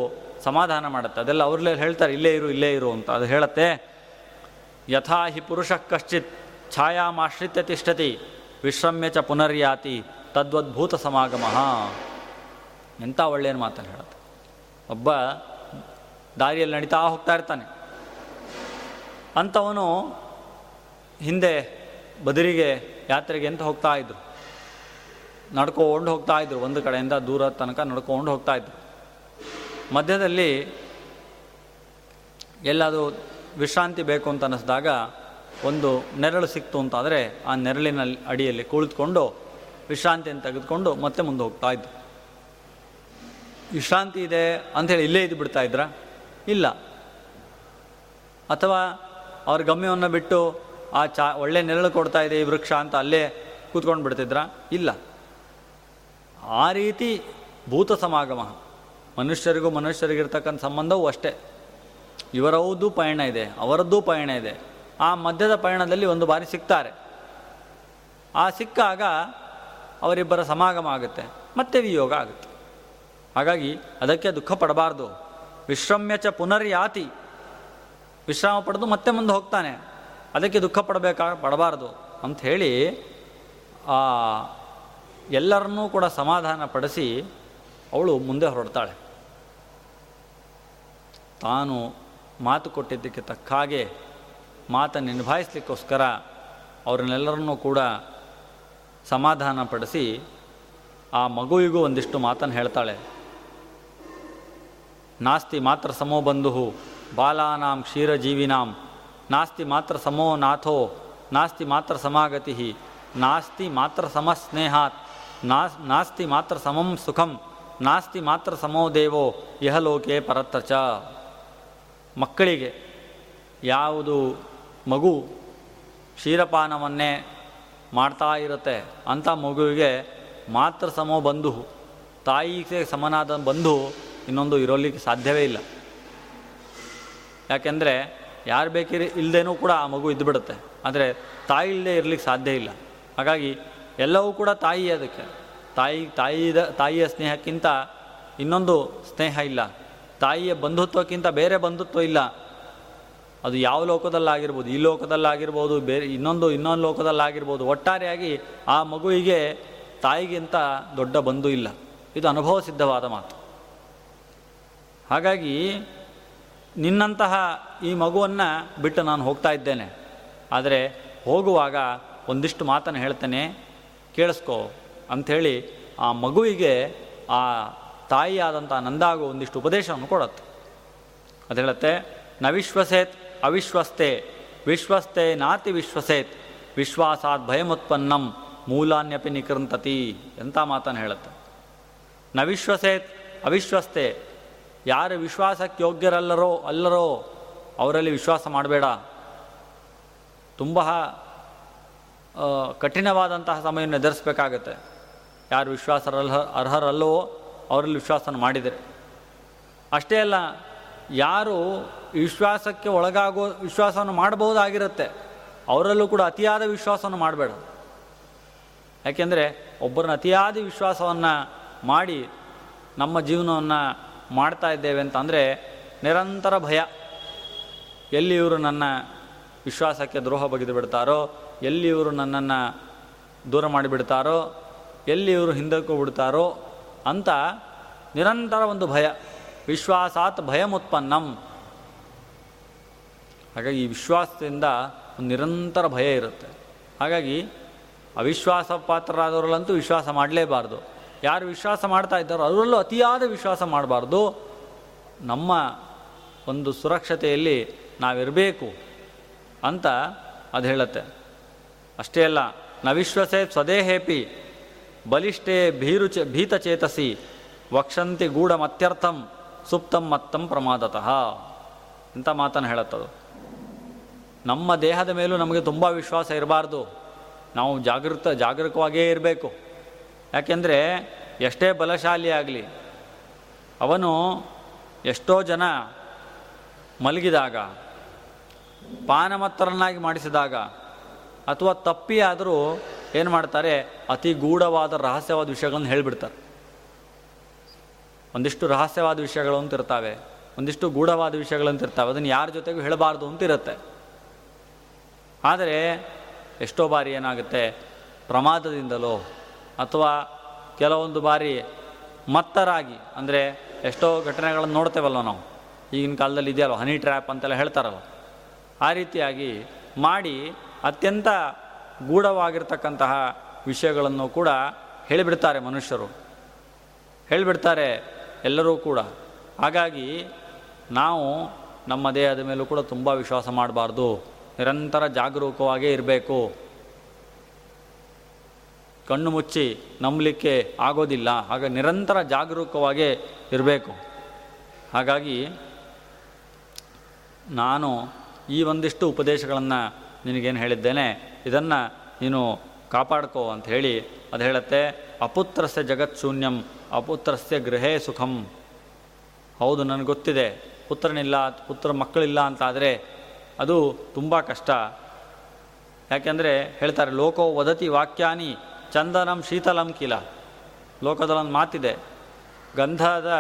ಸಮಾಧಾನ ಮಾಡುತ್ತೆ. ಅದೆಲ್ಲ ಅವ್ರಲ್ಲೇ ಹೇಳ್ತಾರೆ, ಇಲ್ಲೇ ಇರು ಇಲ್ಲೇ ಇರು ಅಂತ. ಅದು ಹೇಳುತ್ತೆ, ಯಥಾ ಹಿ ಪುರುಷ ಕಶ್ಚಿತ್ ಛಾಯಾಮಾಶ್ರಿತ್ಯ ತಿಷ್ಠತಿ ವಿಶ್ರಮ್ಯ ಚ ಪುನರ್ಯಾತಿ, ತದ್ವದ್ಭೂತ ಸಮಾಗಮ. ಎಂಥ ಒಳ್ಳೆಯ ಮಾತನ್ನು ಹೇಳುತ್ತೆ. ಒಬ್ಬ ದಾರಿಯಲ್ಲಿ ನಡೀತಾ ಹೋಗ್ತಾ ಇರ್ತಾನೆ. ಅಂಥವನು ಹಿಂದೆ ಬದರಿಗೆ, ಯಾತ್ರೆಗೆ ಅಂತ ಹೋಗ್ತಾ ಇದ್ರು? ನಡ್ಕೊಂಡು ಹೋಗ್ತಾ ಇದ್ರು. ಒಂದು ಕಡೆಯಿಂದ ದೂರ ತನಕ ನಡ್ಕೊಂಡು ಹೋಗ್ತಾ ಇದ್ರು. ಮಧ್ಯದಲ್ಲಿ ಎಲ್ಲಾದರೂ ವಿಶ್ರಾಂತಿ ಬೇಕು ಅಂತ ಅನ್ನಿಸಿದಾಗ ಒಂದು ನೆರಳು ಸಿಕ್ತು ಅಂತಾದರೆ ಆ ನೆರಳಿನ ಅಡಿಯಲ್ಲಿ ಕುಳಿತುಕೊಂಡು ವಿಶ್ರಾಂತಿಯನ್ನು ತೆಗೆದುಕೊಂಡು ಮತ್ತೆ ಮುಂದೆ ಹೋಗ್ತಾ ಇದ್ದು ವಿಶ್ರಾಂತಿ ಇದೆ ಅಂಥೇಳಿ ಇಲ್ಲೇ ಇದ್ದು ಬಿಡ್ತಾ ಇದ್ರ? ಇಲ್ಲ. ಅಥವಾ ಅವ್ರ ಗಮ್ಯವನ್ನು ಬಿಟ್ಟು ಆ ಚಾ ಒಳ್ಳೆ ನೆರಳು ಕೊಡ್ತಾ ಇದೆ ಈ ವೃಕ್ಷ ಅಂತ ಅಲ್ಲೇ ಕೂತ್ಕೊಂಡು ಬಿಡ್ತಿದ್ರ ಇಲ್ಲ. ಆ ರೀತಿ ಭೂತ ಸಮಾಗಮ. ಮನುಷ್ಯರಿಗೂ ಮನುಷ್ಯರಿಗಿರ್ತಕ್ಕಂಥ ಸಂಬಂಧವೂ ಅಷ್ಟೇ. ಇವರದ್ದು ಪಯಣ ಇದೆ, ಅವರದ್ದೂ ಪಯಣ ಇದೆ. ಆ ಮಧ್ಯದ ಪಯಣದಲ್ಲಿ ಒಂದು ಬಾರಿ ಸಿಗ್ತಾರೆ ಆ ಸಿಕ್ಕಾಗ ಅವರಿಬ್ಬರ ಸಮಾಗಮ ಆಗುತ್ತೆ, ಮತ್ತೆ ವಿಯೋಗ ಆಗುತ್ತೆ. ಹಾಗಾಗಿ ಅದಕ್ಕೆ ದುಃಖ ಪಡಬಾರ್ದು. ವಿಶ್ರಮ್ಯಚ ಪುನರ್ಯಾತಿ. ವಿಶ್ರಾಮ ಪಡೆದು ಮತ್ತೆ ಮುಂದೆ ಹೋಗ್ತಾನೆ. ಅದಕ್ಕೆ ದುಃಖ ಪಡಬೇಕಾ, ಪಡಬಾರ್ದು ಅಂಥೇಳಿ ಎಲ್ಲರನ್ನೂ ಕೂಡ ಸಮಾಧಾನ ಪಡಿಸಿ ಅವಳು ಮುಂದೆ ಹೊರಡ್ತಾಳೆ. ತಾನು ಮಾತು ಕೊಟ್ಟಿದ್ದಕ್ಕೆ ತಕ್ಕ ಹಾಗೆ ಮಾತನ್ನು ನಿಭಾಯಿಸ್ಲಿಕ್ಕೋಸ್ಕರ ಅವ್ರನ್ನೆಲ್ಲರನ್ನೂ ಕೂಡ ಸಮಾಧಾನ ಪಡಿಸಿ ಆ ಮಗುವಿಗೂ ಒಂದಿಷ್ಟು ಮಾತನ್ನು ಹೇಳ್ತಾಳೆ. ನಾಸ್ತಿ ಮಾತ್ರ ಸಮೋ ಬಂಧು ಬಾಲಾನಾಂ ಕ್ಷೀರಜೀವಿನಾಂ ನಾಸ್ತಿ ಮಾತ್ರ ಸಮೋ ನಾಥೋ, ನಾಸ್ತಿ ಮಾತ್ರ ಸಮಾಗತಿ ನಾಸ್ತಿ ಮಾತ್ರ ಸಮಸ್ನೇಹಾತ್ ನಾಸ್, ನಾಸ್ತಿ ಮಾತ್ರ ಸಮಂ ಸುಖಂ, ನಾಸ್ತಿ ಮಾತ್ರ ಸಮೋ ದೇವೋ, ಇಹಲೋಕೆ ಪರತ್ರ ಚ ಮಕ್ಕಳಿಗೆ ಯಾವುದು ಮಗು ಕ್ಷೀರಪಾನವನ್ನೇ ಮಾಡ್ತಾ ಇರುತ್ತೆ ಅಂಥ ಮಗುವಿಗೆ ಮಾತ್ರ ಸಮ ಬಂಧು ತಾಯಿಗೆ ಸಮನಾದ ಬಂಧು ಇನ್ನೊಂದು ಇರೋಲಿಕ್ಕೆ ಸಾಧ್ಯವೇ ಇಲ್ಲ. ಯಾಕೆಂದರೆ ಯಾರು ಬೇಕಿರ ಇಲ್ಲದೇನೂ ಕೂಡ ಆ ಮಗು ಇದ್ದುಬಿಡುತ್ತೆ ಆದರೆ ತಾಯಿ ಇಲ್ಲದೆ ಇರಲಿಕ್ಕೆ ಸಾಧ್ಯ ಇಲ್ಲ. ಹಾಗಾಗಿ ಎಲ್ಲವೂ ಕೂಡ ತಾಯಿ ಅದಕ್ಕೆ. ತಾಯಿ, ತಾಯಿದ, ತಾಯಿಯ ಸ್ನೇಹಕ್ಕಿಂತ ಇನ್ನೊಂದು ಸ್ನೇಹ ಇಲ್ಲ. ತಾಯಿಯ ಬಂಧುತ್ವಕ್ಕಿಂತ ಬೇರೆ ಬಂಧುತ್ವ ಇಲ್ಲ. ಅದು ಯಾವ ಲೋಕದಲ್ಲಾಗಿರ್ಬೋದು, ಈ ಲೋಕದಲ್ಲಾಗಿರ್ಬೋದು, ಬೇರೆ ಇನ್ನೊಂದು ಇನ್ನೊಂದು ಲೋಕದಲ್ಲಾಗಿರ್ಬೋದು, ಒಟ್ಟಾರೆಯಾಗಿ ಆ ಮಗುವಿಗೆ ತಾಯಿಗಿಂತ ದೊಡ್ಡ ಬಂಧು ಇಲ್ಲ. ಇದು ಅನುಭವ ಸಿದ್ಧವಾದ ಮಾತು. ಹಾಗಾಗಿ ನಿನ್ನಂತಹ ಈ ಮಗುವನ್ನು ಬಿಟ್ಟು ನಾನು ಹೋಗ್ತಾ ಇದ್ದೇನೆ. ಆದರೆ ಹೋಗುವಾಗ ಒಂದಿಷ್ಟು ಮಾತನ್ನು ಹೇಳ್ತೇನೆ, ಕೇಳಿಸ್ಕೋ ಅಂಥೇಳಿ ಆ ಮಗುವಿಗೆ ಆ ತಾಯಿಯಾದಂಥ ನಂದಾಗು ಒಂದಿಷ್ಟು ಉಪದೇಶವನ್ನು ಕೊಡುತ್ತೆ. ಅದು ಹೇಳುತ್ತೆ, ನ ವಿಶ್ವಸೇತ್ ಅವಿಶ್ವಸ್ತೆ ವಿಶ್ವಸ್ತೆ ನಾತಿ ವಿಶ್ವಸೇತ್, ವಿಶ್ವಾಸಾತ್ ಭಯಮುತ್ಪನ್ನಂ ಮೂಲಾನ್ಯಪಿ ನಿಕೃಂತತಿ ಎಂಥ ಮಾತನ್ನು ಹೇಳುತ್ತೆ. ನ ವಿಶ್ವಸೇತ್ ಅವಿಶ್ವಸ್ತೆ ಯಾರು ವಿಶ್ವಾಸಕ್ಕೆ ಯೋಗ್ಯರಲ್ಲರೋ ಅಲ್ಲರೋ ಅವರಲ್ಲಿ ವಿಶ್ವಾಸ ಮಾಡಬೇಡ. ತುಂಬ ಕಠಿಣವಾದಂತಹ ಸಮಯವನ್ನು ಎದುರಿಸ್ಬೇಕಾಗತ್ತೆ. ಯಾರು ವಿಶ್ವಾಸರಲ್ಲ, ಅರ್ಹರಲ್ಲವೋ ಅವರಲ್ಲಿ ವಿಶ್ವಾಸವನ್ನು ಮಾಡಿದರೆ ಅಷ್ಟೇ ಅಲ್ಲ, ಯಾರು ವಿಶ್ವಾಸಕ್ಕೆ ಒಳಗಾಗೋ ವಿಶ್ವಾಸವನ್ನು ಮಾಡಬಹುದಾಗಿರುತ್ತೆ, ಅವರಲ್ಲೂ ಕೂಡ ಅತಿಯಾದ ವಿಶ್ವಾಸವನ್ನು ಮಾಡಬೇಡ. ಯಾಕೆಂದರೆ ಒಬ್ಬರನ್ನ ಅತಿಯಾದ ವಿಶ್ವಾಸವನ್ನು ಮಾಡಿ ನಮ್ಮ ಜೀವನವನ್ನು ಮಾಡ್ತಾ ಇದ್ದೇವೆ ಅಂತಂದರೆ ನಿರಂತರ ಭಯ. ಎಲ್ಲಿ ಇವರು ನನ್ನ ವಿಶ್ವಾಸಕ್ಕೆ ದ್ರೋಹ ಬಗೆದು ಬಿಡ್ತಾರೋ, ಎಲ್ಲಿ ಇವರು ನನ್ನನ್ನು ದೂರ ಮಾಡಿಬಿಡ್ತಾರೋ, ಎಲ್ಲಿ ಇವರು ಹಿಂದಕ್ಕೂ ಬಿಡ್ತಾರೋ ಅಂತ ನಿರಂತರ ಒಂದು ಭಯ. ವಿಶ್ವಾಸಾತ್ ಭಯಮುತ್ಪನ್ನಂ. ಹಾಗಾಗಿ ಈ ವಿಶ್ವಾಸದಿಂದ ಒಂದು ನಿರಂತರ ಭಯ ಇರುತ್ತೆ. ಹಾಗಾಗಿ ಅವಿಶ್ವಾಸ ಪಾತ್ರರಾದವರಲ್ಲಂತೂ ವಿಶ್ವಾಸ ಮಾಡಲೇಬಾರ್ದು. ಯಾರು ವಿಶ್ವಾಸ ಮಾಡ್ತಾ ಇದ್ದಾರೋ ಅದರಲ್ಲೂ ಅತಿಯಾದ ವಿಶ್ವಾಸ ಮಾಡಬಾರ್ದು. ನಮ್ಮ ಒಂದು ಸುರಕ್ಷತೆಯಲ್ಲಿ ನಾವಿರಬೇಕು ಅಂತ ಅದು ಹೇಳುತ್ತೆ. ಅಷ್ಟೇ ಅಲ್ಲ, ನ ವಿಶ್ವಸೇ ಸ್ವದೇಹೇಪಿ ಬಲಿಷ್ಠೇ ಭೀರು ಚ ಭೀತಚೇತಸಿ ವಕ್ಷಂತಿ ಗೂಢಮತ್ಯರ್ಥಂ ಸುಪ್ತಂ ಮತ್ತಂ ಪ್ರಮಾದತಃ ಅಂತ ಮಾತನ್ನು ಹೇಳುತ್ತದು. ನಮ್ಮ ದೇಹದ ಮೇಲೂ ನಮಗೆ ತುಂಬ ವಿಶ್ವಾಸ ಇರಬಾರ್ದು. ನಾವು ಜಾಗೃತ ಜಾಗರೂಕವಾಗಿಯೇ ಇರಬೇಕು. ಯಾಕೆಂದರೆ ಎಷ್ಟೇ ಬಲಶಾಲಿ ಆಗಲಿ, ಅವನು ಎಷ್ಟೋ ಜನ ಮಲಗಿದಾಗ, ಪಾನಮತ್ತರನ್ನಾಗಿ ಮಾಡಿಸಿದಾಗ ಅಥವಾ ತಪ್ಪಿಯಾದರೂ ಏನು ಮಾಡ್ತಾರೆ? ಅತಿ ಗೂಢವಾದ ರಹಸ್ಯವಾದ ವಿಷಯಗಳನ್ನು ಹೇಳಿಬಿಡ್ತಾರೆ. ಒಂದಿಷ್ಟು ರಹಸ್ಯವಾದ ವಿಷಯಗಳು ಅಂತ ಇರ್ತಾವೆ, ಒಂದಿಷ್ಟು ಗೂಢವಾದ ವಿಷಯಗಳಂತ ಇರ್ತಾವೆ, ಅದನ್ನು ಯಾರ ಜೊತೆಗೂ ಹೇಳಬಾರ್ದು ಅಂತ ಇರುತ್ತೆ. ಆದರೆ ಎಷ್ಟೋ ಬಾರಿ ಏನಾಗುತ್ತೆ? ಪ್ರಮಾದದಿಂದಲೋ ಅಥವಾ ಕೆಲವೊಂದು ಬಾರಿ ಮತ್ತರಾಗಿ, ಅಂದರೆ ಎಷ್ಟೋ ಘಟನೆಗಳನ್ನು ನೋಡ್ತೇವಲ್ವ ನಾವು? ಈಗಿನ ಕಾಲದಲ್ಲಿ ಇದೆಯಲ್ವ? ಹನಿ ಟ್ರ್ಯಾಪ್ ಅಂತೆಲ್ಲ ಹೇಳ್ತಾರಲ್ವ? ಆ ರೀತಿಯಾಗಿ ಮಾಡಿ ಅತ್ಯಂತ ಗೂಢವಾಗಿರ್ತಕ್ಕಂತಹ ವಿಷಯಗಳನ್ನು ಕೂಡ ಹೇಳಿಬಿಡ್ತಾರೆ ಮನುಷ್ಯರು. ಹೇಳಿಬಿಡ್ತಾರೆ ಎಲ್ಲರೂ ಕೂಡ. ಹಾಗಾಗಿ ನಾವು ನಮ್ಮ ದೇಹದ ಮೇಲೂ ಕೂಡ ತುಂಬ ವಿಶ್ವಾಸ ಮಾಡಬಾರ್ದು. ನಿರಂತರ ಜಾಗರೂಕವಾಗೇ ಇರಬೇಕು. ಕಣ್ಣು ಮುಚ್ಚಿ ನಂಬಲಿಕ್ಕೆ ಆಗೋದಿಲ್ಲ. ಹಾಗೆ ನಿರಂತರ ಜಾಗರೂಕವಾಗೇ ಇರಬೇಕು. ಹಾಗಾಗಿ ನಾನು ಈ ಒಂದಿಷ್ಟು ಉಪದೇಶಗಳನ್ನು ನಿನಗೇನು ಹೇಳಿದ್ದೇನೆ. ಇದನ್ನು ನೀನು ಕಾಪಾಡ್ಕೋ ಅಂತ ಹೇಳಿ ಅದು ಹೇಳುತ್ತೆ, ಅಪುತ್ರಸ್ಯ ಜಗತ್ ಶೂನ್ಯಂ, ಅಪುತ್ರಸ್ಯ ಗೃಹೇ ಸುಖಂ. ಹೌದು, ನನಗೆ ಗೊತ್ತಿದೆ. ಪುತ್ರನಿಲ್ಲ, ಪುತ್ರ ಮಕ್ಕಳಿಲ್ಲ ಅಂತಾದರೆ ಅದು ತುಂಬ ಕಷ್ಟ. ಯಾಕೆಂದರೆ ಹೇಳ್ತಾರೆ, ಲೋಕೋ ವದತಿ ವಾಕ್ಯಾನಿ ಚಂದನಂ ಶೀತಲಂ ಕಿಲ. ಲೋಕದಲ್ಲೊಂದು ಮಾತಿದೆ, ಗಂಧದ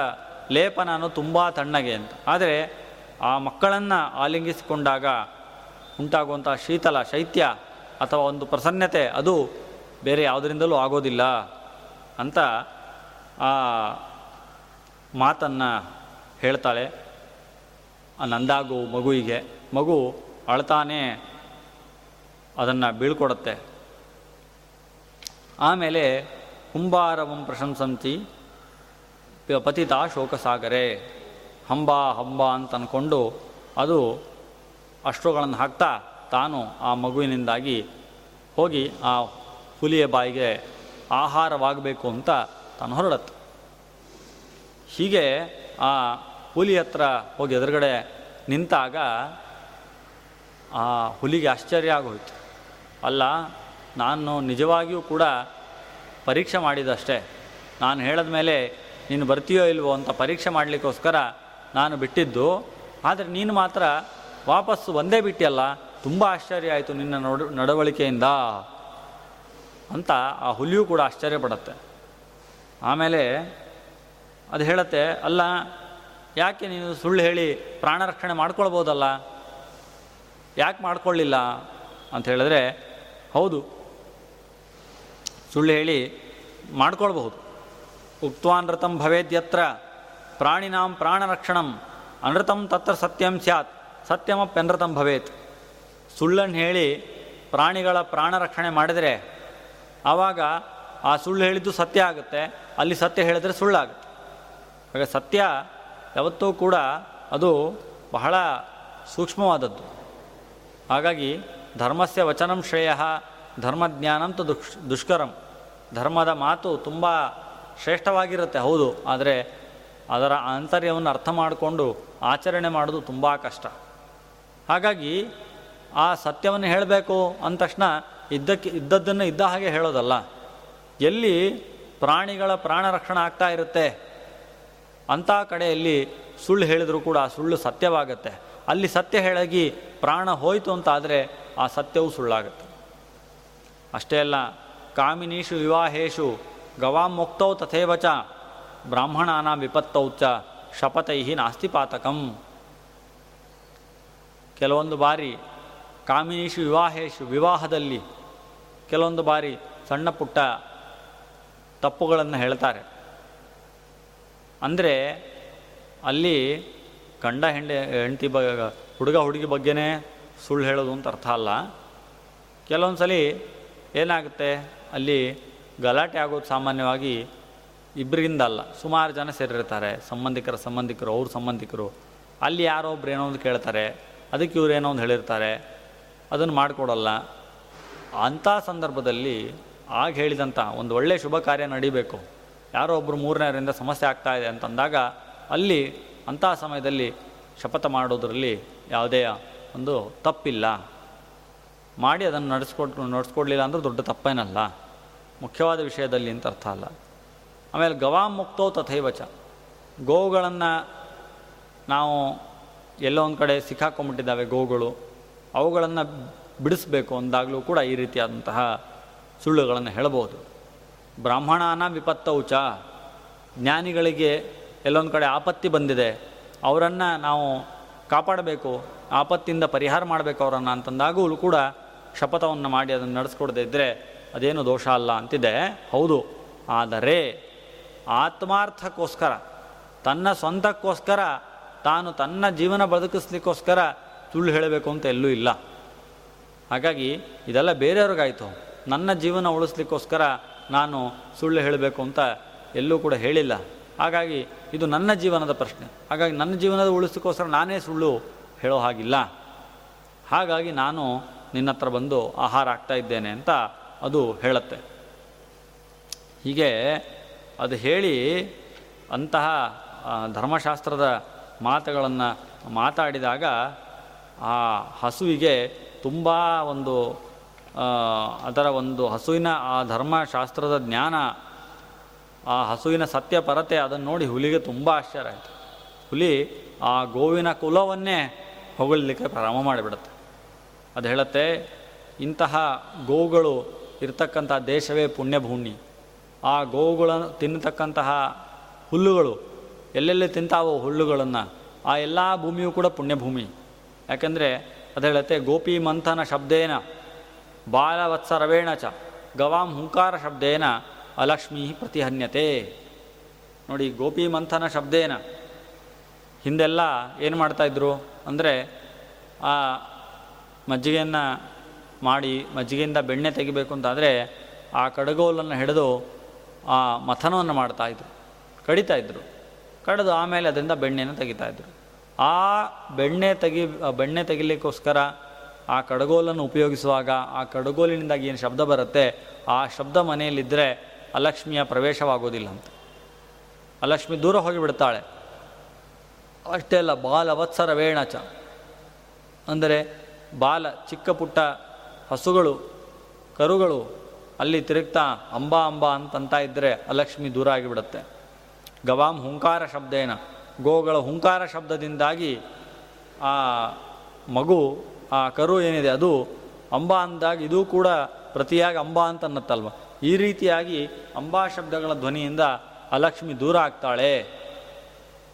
ಲೇಪನ ಅನ್ನೋ ತುಂಬ ತಣ್ಣಗೆ ಅಂತ. ಆದರೆ ಆ ಮಕ್ಕಳನ್ನು ಆಲಿಂಗಿಸಿಕೊಂಡಾಗ ಉಂಟಾಗುವಂಥ ಶೀತಲ ಶೈತ್ಯ ಅಥವಾ ಒಂದು ಪ್ರಸನ್ನತೆ, ಅದು ಬೇರೆ ಯಾವುದರಿಂದಲೂ ಆಗೋದಿಲ್ಲ ಅಂತ ಆ ಮಾತನ್ನು ಹೇಳ್ತಾಳೆ ಆ ನಂದಾಗು ಮಗುವಿಗೆ. ಮಗು ಅಳ್ತಾನೆ ಅದನ್ನು ಬೀಳ್ಕೊಡುತ್ತೆ. ಆಮೇಲೆ ಹುಂಬಾರವಂ ಪ್ರಶಂಸಂತಿ ಪತಿತ ಶೋಕಸಾಗರೆ, ಹಂಬ ಹಂಬ ಅಂತ ಅಂದ್ಕೊಂಡು ಅದು ಅಶ್ರುಗಳನ್ನು ಹಾಕ್ತಾ ತಾನು ಆ ಮಗುವಿನಿಂದಾಗಿ ಹೋಗಿ ಆ ಹುಲಿಯ ಬಾಯಿಗೆ ಆಹಾರವಾಗಬೇಕು ಅಂತ ತಾನು ಹೊರಡತ್ತೆ. ಹೀಗೆ ಆ ಹುಲಿ ಹತ್ರ ಹೋಗಿ ಎದುರುಗಡೆ ನಿಂತಾಗ ಆ ಹುಲಿಗೆ ಆಶ್ಚರ್ಯ ಆಗೋಯ್ತು. ಅಲ್ಲ, ನಾನು ನಿಜವಾಗಿಯೂ ಕೂಡ ಪರೀಕ್ಷೆ ಮಾಡಿದಷ್ಟೇ. ನಾನು ಹೇಳಿದ ಮೇಲೆ ನೀನು ಬರ್ತೀಯೋ ಇಲ್ವೋ ಅಂತ ಪರೀಕ್ಷೆ ಮಾಡಲಿಕ್ಕೋಸ್ಕರ ನಾನು ಬಿಟ್ಟಿದ್ದು. ಆದರೆ ನೀನು ಮಾತ್ರ ವಾಪಸ್ಸು ಒಂದೇ ಬಿಟ್ಟಿಯಲ್ಲ ತುಂಬ ಆಶ್ಚರ್ಯ ಆಯಿತು ನಿನ್ನ ನಡ, ನಡವಳಿಕೆಯಿಂದ ಅಂತ ಆ ಹುಲಿಯೂ ಕೂಡ ಆಶ್ಚರ್ಯಪಡುತ್ತೆ ಆಮೇಲೆ ಅದು ಹೇಳತ್ತೆ, ಅಲ್ಲ, ಯಾಕೆ ನೀನು ಸುಳ್ಳು ಹೇಳಿ ಪ್ರಾಣ ರಕ್ಷಣೆ ಮಾಡ್ಕೊಳ್ಬೋದಲ್ಲ? ಯಾಕೆ ಮಾಡ್ಕೊಳ್ಳಿಲ್ಲ ಅಂತ ಹೇಳಿದ್ರೆ, ಹೌದು, ಸುಳ್ಳು ಹೇಳಿ ಮಾಡ್ಕೊಳ್ಬಹುದು. ಉಕ್ತ್ವಾನೃತಂ ಭವೇದ್ಯತ್ರ ಪ್ರಾಣಿನಾಂ ಪ್ರಾಣರಕ್ಷಣಂ ಅನೃತಂ ತತ್ರ ಸತ್ಯಂ ಸ್ಯಾತ್, ಸತ್ಯಮಪ್ಯನೃತಂ ಭವೇತ್. ಸುಳ್ಳನ್ನು ಹೇಳಿ ಪ್ರಾಣಿಗಳ ಪ್ರಾಣ ರಕ್ಷಣೆ ಮಾಡಿದರೆ ಆವಾಗ ಆ ಸುಳ್ಳು ಹೇಳಿದ್ದು ಸತ್ಯ ಆಗುತ್ತೆ. ಅಲ್ಲಿ ಸತ್ಯ ಹೇಳಿದರೆ ಸುಳ್ಳಾಗುತ್ತೆ. ಹಾಗೆ ಸತ್ಯ ಯಾವತ್ತೂ ಕೂಡ ಅದು ಬಹಳ ಸೂಕ್ಷ್ಮವಾದದ್ದು. ಹಾಗಾಗಿ ಧರ್ಮಸ್ಯ ವಚನಂ ಶ್ರೇಯ, ಧರ್ಮಜ್ಞಾನಂತ ದುಷ್, ದುಷ್ಕರಂ. ಧರ್ಮದ ಮಾತು ತುಂಬ ಶ್ರೇಷ್ಠವಾಗಿರುತ್ತೆ, ಹೌದು. ಆದರೆ ಅದರ ಆಂತರ್ಯವನ್ನು ಅರ್ಥ ಮಾಡಿಕೊಂಡು ಆಚರಣೆ ಮಾಡೋದು ತುಂಬ ಕಷ್ಟ. ಹಾಗಾಗಿ ಆ ಸತ್ಯವನ್ನು ಹೇಳಬೇಕು ಅಂದ ತಕ್ಷಣ ಇದ್ದಕ್ಕೆ ಇದ್ದದ್ದನ್ನು ಇದ್ದ ಹಾಗೆ ಹೇಳೋದಲ್ಲ. ಎಲ್ಲಿ ಪ್ರಾಣಿಗಳ ಪ್ರಾಣ ರಕ್ಷಣೆ ಆಗ್ತಾ ಇರುತ್ತೆ, ಅಂಥ ಕಡೆಯಲ್ಲಿ ಸುಳ್ಳು ಹೇಳಿದರೂ ಕೂಡ ಆ ಸುಳ್ಳು ಸತ್ಯವಾಗುತ್ತೆ. ಅಲ್ಲಿ ಸತ್ಯ ಹೇಳಾಗಿ ಪ್ರಾಣ ಹೋಯಿತು ಅಂತ ಆದರೆ ಆ ಸತ್ಯವೂ ಸುಳ್ಳಾಗುತ್ತೆ. ಅಷ್ಟೇ ಅಲ್ಲ, ಕಾಮಿನೀಷು ವಿವಾಹೇಶು ಗವಾಮುಕ್ತೌ ಮುಕ್ತೌ ತಥೇವಚ ಬ್ರಾಹ್ಮಣಾನ ವಿಪತ್ತೌಚ ಚ ಶಪಥೈ ನಾಸ್ತಿ ಪಾತಕಂ ಕೆಲವೊಂದು ಬಾರಿ ಕಾಮಿನೀಷು ವಿವಾಹೇಶು ವಿವಾಹದಲ್ಲಿ ಕೆಲವೊಂದು ಬಾರಿ ಸಣ್ಣ ಪುಟ್ಟ ತಪ್ಪುಗಳನ್ನು ಹೇಳ್ತಾರೆ. ಅಂದರೆ ಅಲ್ಲಿ ಗಂಡ ಹೆಂಡ, ಹೆಂಡತಿ ಬ, ಹುಡುಗ ಹುಡುಗಿ ಬಗ್ಗೆನೇ ಸುಳ್ಳು ಹೇಳೋದು ಅಂತ ಅರ್ಥ ಅಲ್ಲ. ಕೆಲವೊಂದು ಸಲ ಏನಾಗುತ್ತೆ, ಅಲ್ಲಿ ಗಲಾಟೆ ಆಗೋದು ಸಾಮಾನ್ಯವಾಗಿ ಇಬ್ಬರಿಂದ ಅಲ್ಲ. ಸುಮಾರು ಜನ ಸೇರಿರ್ತಾರೆ, ಸಂಬಂಧಿಕರ ಸಂಬಂಧಿಕರು, ಅವ್ರ ಸಂಬಂಧಿಕರು. ಅಲ್ಲಿ ಯಾರೋ ಒಬ್ರು ಏನೋ ಒಂದು ಕೇಳ್ತಾರೆ, ಅದಕ್ಕೆ ಇವ್ರು ಏನೋ ಒಂದು ಹೇಳಿರ್ತಾರೆ. ಅದನ್ನು ಮಾಡಿಕೊಡಲ್ಲ. ಅಂಥ ಸಂದರ್ಭದಲ್ಲಿ ಆಗ ಹೇಳಿದಂಥ ಒಂದು ಒಳ್ಳೆಯ ಶುಭ ಕಾರ್ಯ ನಡಿಬೇಕು. ಯಾರೋ ಒಬ್ಬರು ಮೂರನೇವರಿಂದ ಸಮಸ್ಯೆ ಆಗ್ತಾ ಇದೆ ಅಂತಂದಾಗ ಅಲ್ಲಿ ಅಂಥ ಸಮಯದಲ್ಲಿ ಶಪಥ ಮಾಡೋದರಲ್ಲಿ ಯಾವುದೇ ಒಂದು ತಪ್ಪಿಲ್ಲ. ಮಾಡಿ ಅದನ್ನು ನಡೆಸ್ಕೊಟ್ ನಡೆಸ್ಕೊಡ್ಲಿಲ್ಲ ಅಂದ್ರೆ ದೊಡ್ಡ ತಪ್ಪೇನಲ್ಲ. ಮುಖ್ಯವಾದ ವಿಷಯದಲ್ಲಿ ಅಂತ ಅರ್ಥ ಅಲ್ಲ. ಆಮೇಲೆ ಗವಾಂ ಮುಕ್ತೋ ತಥೈವಚ. ಗೋವುಗಳನ್ನು ನಾವು ಎಲ್ಲೋ ಒಂದು ಕಡೆ ಸಿಕ್ಕಾಕೊಂಡ್ಬಿಟ್ಟಿದ್ದಾವೆ ಗೋವುಗಳು. ಅವುಗಳನ್ನು ಬಿಡಿಸಬೇಕು ಅಂದಾಗಲೂ ಕೂಡ ಈ ರೀತಿಯಾದಂತಹ ಸುಳ್ಳುಗಳನ್ನು ಹೇಳಬಹುದು. ಬ್ರಾಹ್ಮಣನ ವಿಪತ್ತೌಚ ಜ್ಞಾನಿಗಳಿಗೆ ಎಲ್ಲೊಂದು ಕಡೆ ಆಪತ್ತಿ ಬಂದಿದೆ. ಅವರನ್ನು ನಾವು ಕಾಪಾಡಬೇಕು, ಆಪತ್ತಿಂದ ಪರಿಹಾರ ಮಾಡಬೇಕು ಅವರನ್ನು ಅಂತಂದಾಗಲೂ ಕೂಡ ಶಪಥವನ್ನು ಮಾಡಿ ಅದನ್ನು ನಡೆಸ್ಕೊಡದೇ ಇದ್ದರೆ ಅದೇನು ದೋಷ ಅಲ್ಲ ಅಂತಿದೆ. ಹೌದು. ಆದರೆ ಆತ್ಮಾರ್ಥಕ್ಕೋಸ್ಕರ, ತನ್ನ ಸ್ವಂತಕ್ಕೋಸ್ಕರ, ತಾನು ತನ್ನ ಜೀವನ ಬದುಕಿಸ್ಲಿಕ್ಕೋಸ್ಕರ ಸುಳ್ಳು ಹೇಳಬೇಕು ಅಂತ ಎಲ್ಲೂ ಇಲ್ಲ. ಹಾಗಾಗಿ ಇದೆಲ್ಲ ಬೇರೆಯವ್ರಿಗಾಯಿತು. ನನ್ನ ಜೀವನ ಉಳಿಸ್ಲಿಕ್ಕೋಸ್ಕರ ನಾನು ಸುಳ್ಳು ಹೇಳಬೇಕು ಅಂತ ಎಲ್ಲೂ ಕೂಡ ಹೇಳಿಲ್ಲ. ಹಾಗಾಗಿ ಇದು ನನ್ನ ಜೀವನದ ಪ್ರಶ್ನೆ. ಹಾಗಾಗಿ ನನ್ನ ಜೀವನದ ಉಳಿಸ್ಲಿಕ್ಕೋಸ್ಕರ ನಾನೇ ಸುಳ್ಳು ಹೇಳೋ ಹಾಗಿಲ್ಲ. ಹಾಗಾಗಿ ನಾನು ನಿನ್ನ ಹತ್ರ ಬಂದು ಆಹಾರ ಆಗ್ತಾ ಇದ್ದೇನೆ ಅಂತ ಅದು ಹೇಳುತ್ತೆ. ಹೀಗೆ ಅದು ಹೇಳಿ ಅಂತಹ ಧರ್ಮಶಾಸ್ತ್ರದ ಮಾತುಗಳನ್ನು ಮಾತಾಡಿದಾಗ ಆ ಹಸುವಿಗೆ ತುಂಬ ಒಂದು ಅದರ ಒಂದು ಹಸುವಿನ, ಆ ಧರ್ಮಶಾಸ್ತ್ರದ ಜ್ಞಾನ, ಆ ಹಸುವಿನ ಸತ್ಯಪರತೆ ಅದನ್ನು ನೋಡಿ ಹುಲಿಗೆ ತುಂಬ ಆಶ್ಚರ್ಯ ಆಯಿತು. ಹುಲಿ ಆ ಗೋವಿನ ಕುಲವನ್ನೇ ಹೊಗಳಲಿಕ್ಕೆ ಪ್ರಾರಂಭ ಮಾಡಿಬಿಡುತ್ತೆ. ಅದು ಹೇಳುತ್ತೆ, ಇಂತಹ ಗೋವುಗಳು ಇರ್ತಕ್ಕಂಥ ದೇಶವೇ ಪುಣ್ಯಭೂಮಿ. ಆ ಗೋವುಗಳನ್ನು ತಿನ್ನತಕ್ಕಂತಹ ಹುಲ್ಲುಗಳು, ಎಲ್ಲೆಲ್ಲಿ ತಿಂತಾವೋ ಹುಲ್ಲುಗಳನ್ನು, ಆ ಎಲ್ಲ ಭೂಮಿಯೂ ಕೂಡ ಪುಣ್ಯಭೂಮಿ. ಯಾಕೆಂದರೆ ಅದು ಹೇಳುತ್ತೆ, ಗೋಪಿ ಮಂಥನ ಶಬ್ದೇನ, ಬಾಲವತ್ಸರವೇಣ ಚ, ಗವಾಂ ಹುಂಕಾರ ಶಬ್ದೇನ, ಅಲಕ್ಷ್ಮೀ ಪ್ರತಿಹನ್ಯತೆ. ನೋಡಿ, ಗೋಪಿ ಮಂಥನ ಶಬ್ದೇನ. ಹಿಂದೆಲ್ಲ ಏನು ಮಾಡ್ತಾಯಿದ್ರು ಅಂದರೆ ಆ ಮಜ್ಜಿಗೆಯನ್ನು ಮಾಡಿ, ಮಜ್ಜಿಗೆಯಿಂದ ಬೆಣ್ಣೆ ತೆಗಿಬೇಕು ಅಂತಾದರೆ ಆ ಕಡಗೋಲನ್ನು ಹಿಡಿದು ಆ ಮಥನವನ್ನು ಮಾಡ್ತಾಯಿದ್ರು ಕಡಿತಾಯಿದ್ರು ಕಡಿದು ಆಮೇಲೆ ಅದರಿಂದ ಬೆಣ್ಣೆಯನ್ನು ತೆಗಿತಾಯಿದ್ರು ಆ ಬೆಣ್ಣೆ ತೆಗಿ ಬೆಣ್ಣೆ ತೆಗಿಲಿಕ್ಕೋಸ್ಕರ ಆ ಕಡಗೋಲನ್ನು ಉಪಯೋಗಿಸುವಾಗ, ಆ ಕಡಗೋಲಿನಿಂದಾಗಿ ಏನು ಶಬ್ದ ಬರುತ್ತೆ, ಆ ಶಬ್ದ ಮನೆಯಲ್ಲಿದ್ದರೆ ಅಲಕ್ಷ್ಮಿಯ ಪ್ರವೇಶವಾಗೋದಿಲ್ಲ ಅಂತ. ಅಲಕ್ಷ್ಮಿ ದೂರ ಹೋಗಿಬಿಡ್ತಾಳೆ. ಅಷ್ಟೇ ಅಲ್ಲ ಬಾಲವತ್ಸರ ವೇಣಚ. ಅಂದರೆ ಬಾಲ, ಚಿಕ್ಕ ಪುಟ್ಟ ಹಸುಗಳು, ಕರುಗಳು ಅಲ್ಲಿ ತಿರುಗ್ತಾ ಅಂಬಾ ಅಂಬಾ ಅಂತಂತ ಇದ್ದರೆ ಅಲಕ್ಷ್ಮಿ ದೂರ ಆಗಿಬಿಡುತ್ತೆ. ಗವಾಂ ಹುಂಕಾರ ಶಬ್ದೇನ. ಗೋಗಳ ಹುಂಕಾರ ಶಬ್ದದಿಂದಾಗಿ ಆ ಮಗು, ಆ ಕರು ಏನಿದೆ ಅದು ಅಂಬಾ ಅಂದಾಗ ಇದು ಕೂಡ ಪ್ರತಿಯಾಗಿ ಅಂಬಾ ಅಂತ ಅನ್ನತ್ತಲ್ವ ಈ ರೀತಿಯಾಗಿ ಅಂಬಾ ಶಬ್ದಗಳ ಧ್ವನಿಯಿಂದ ಅಲಕ್ಷ್ಮಿ ದೂರ ಆಗ್ತಾಳೆ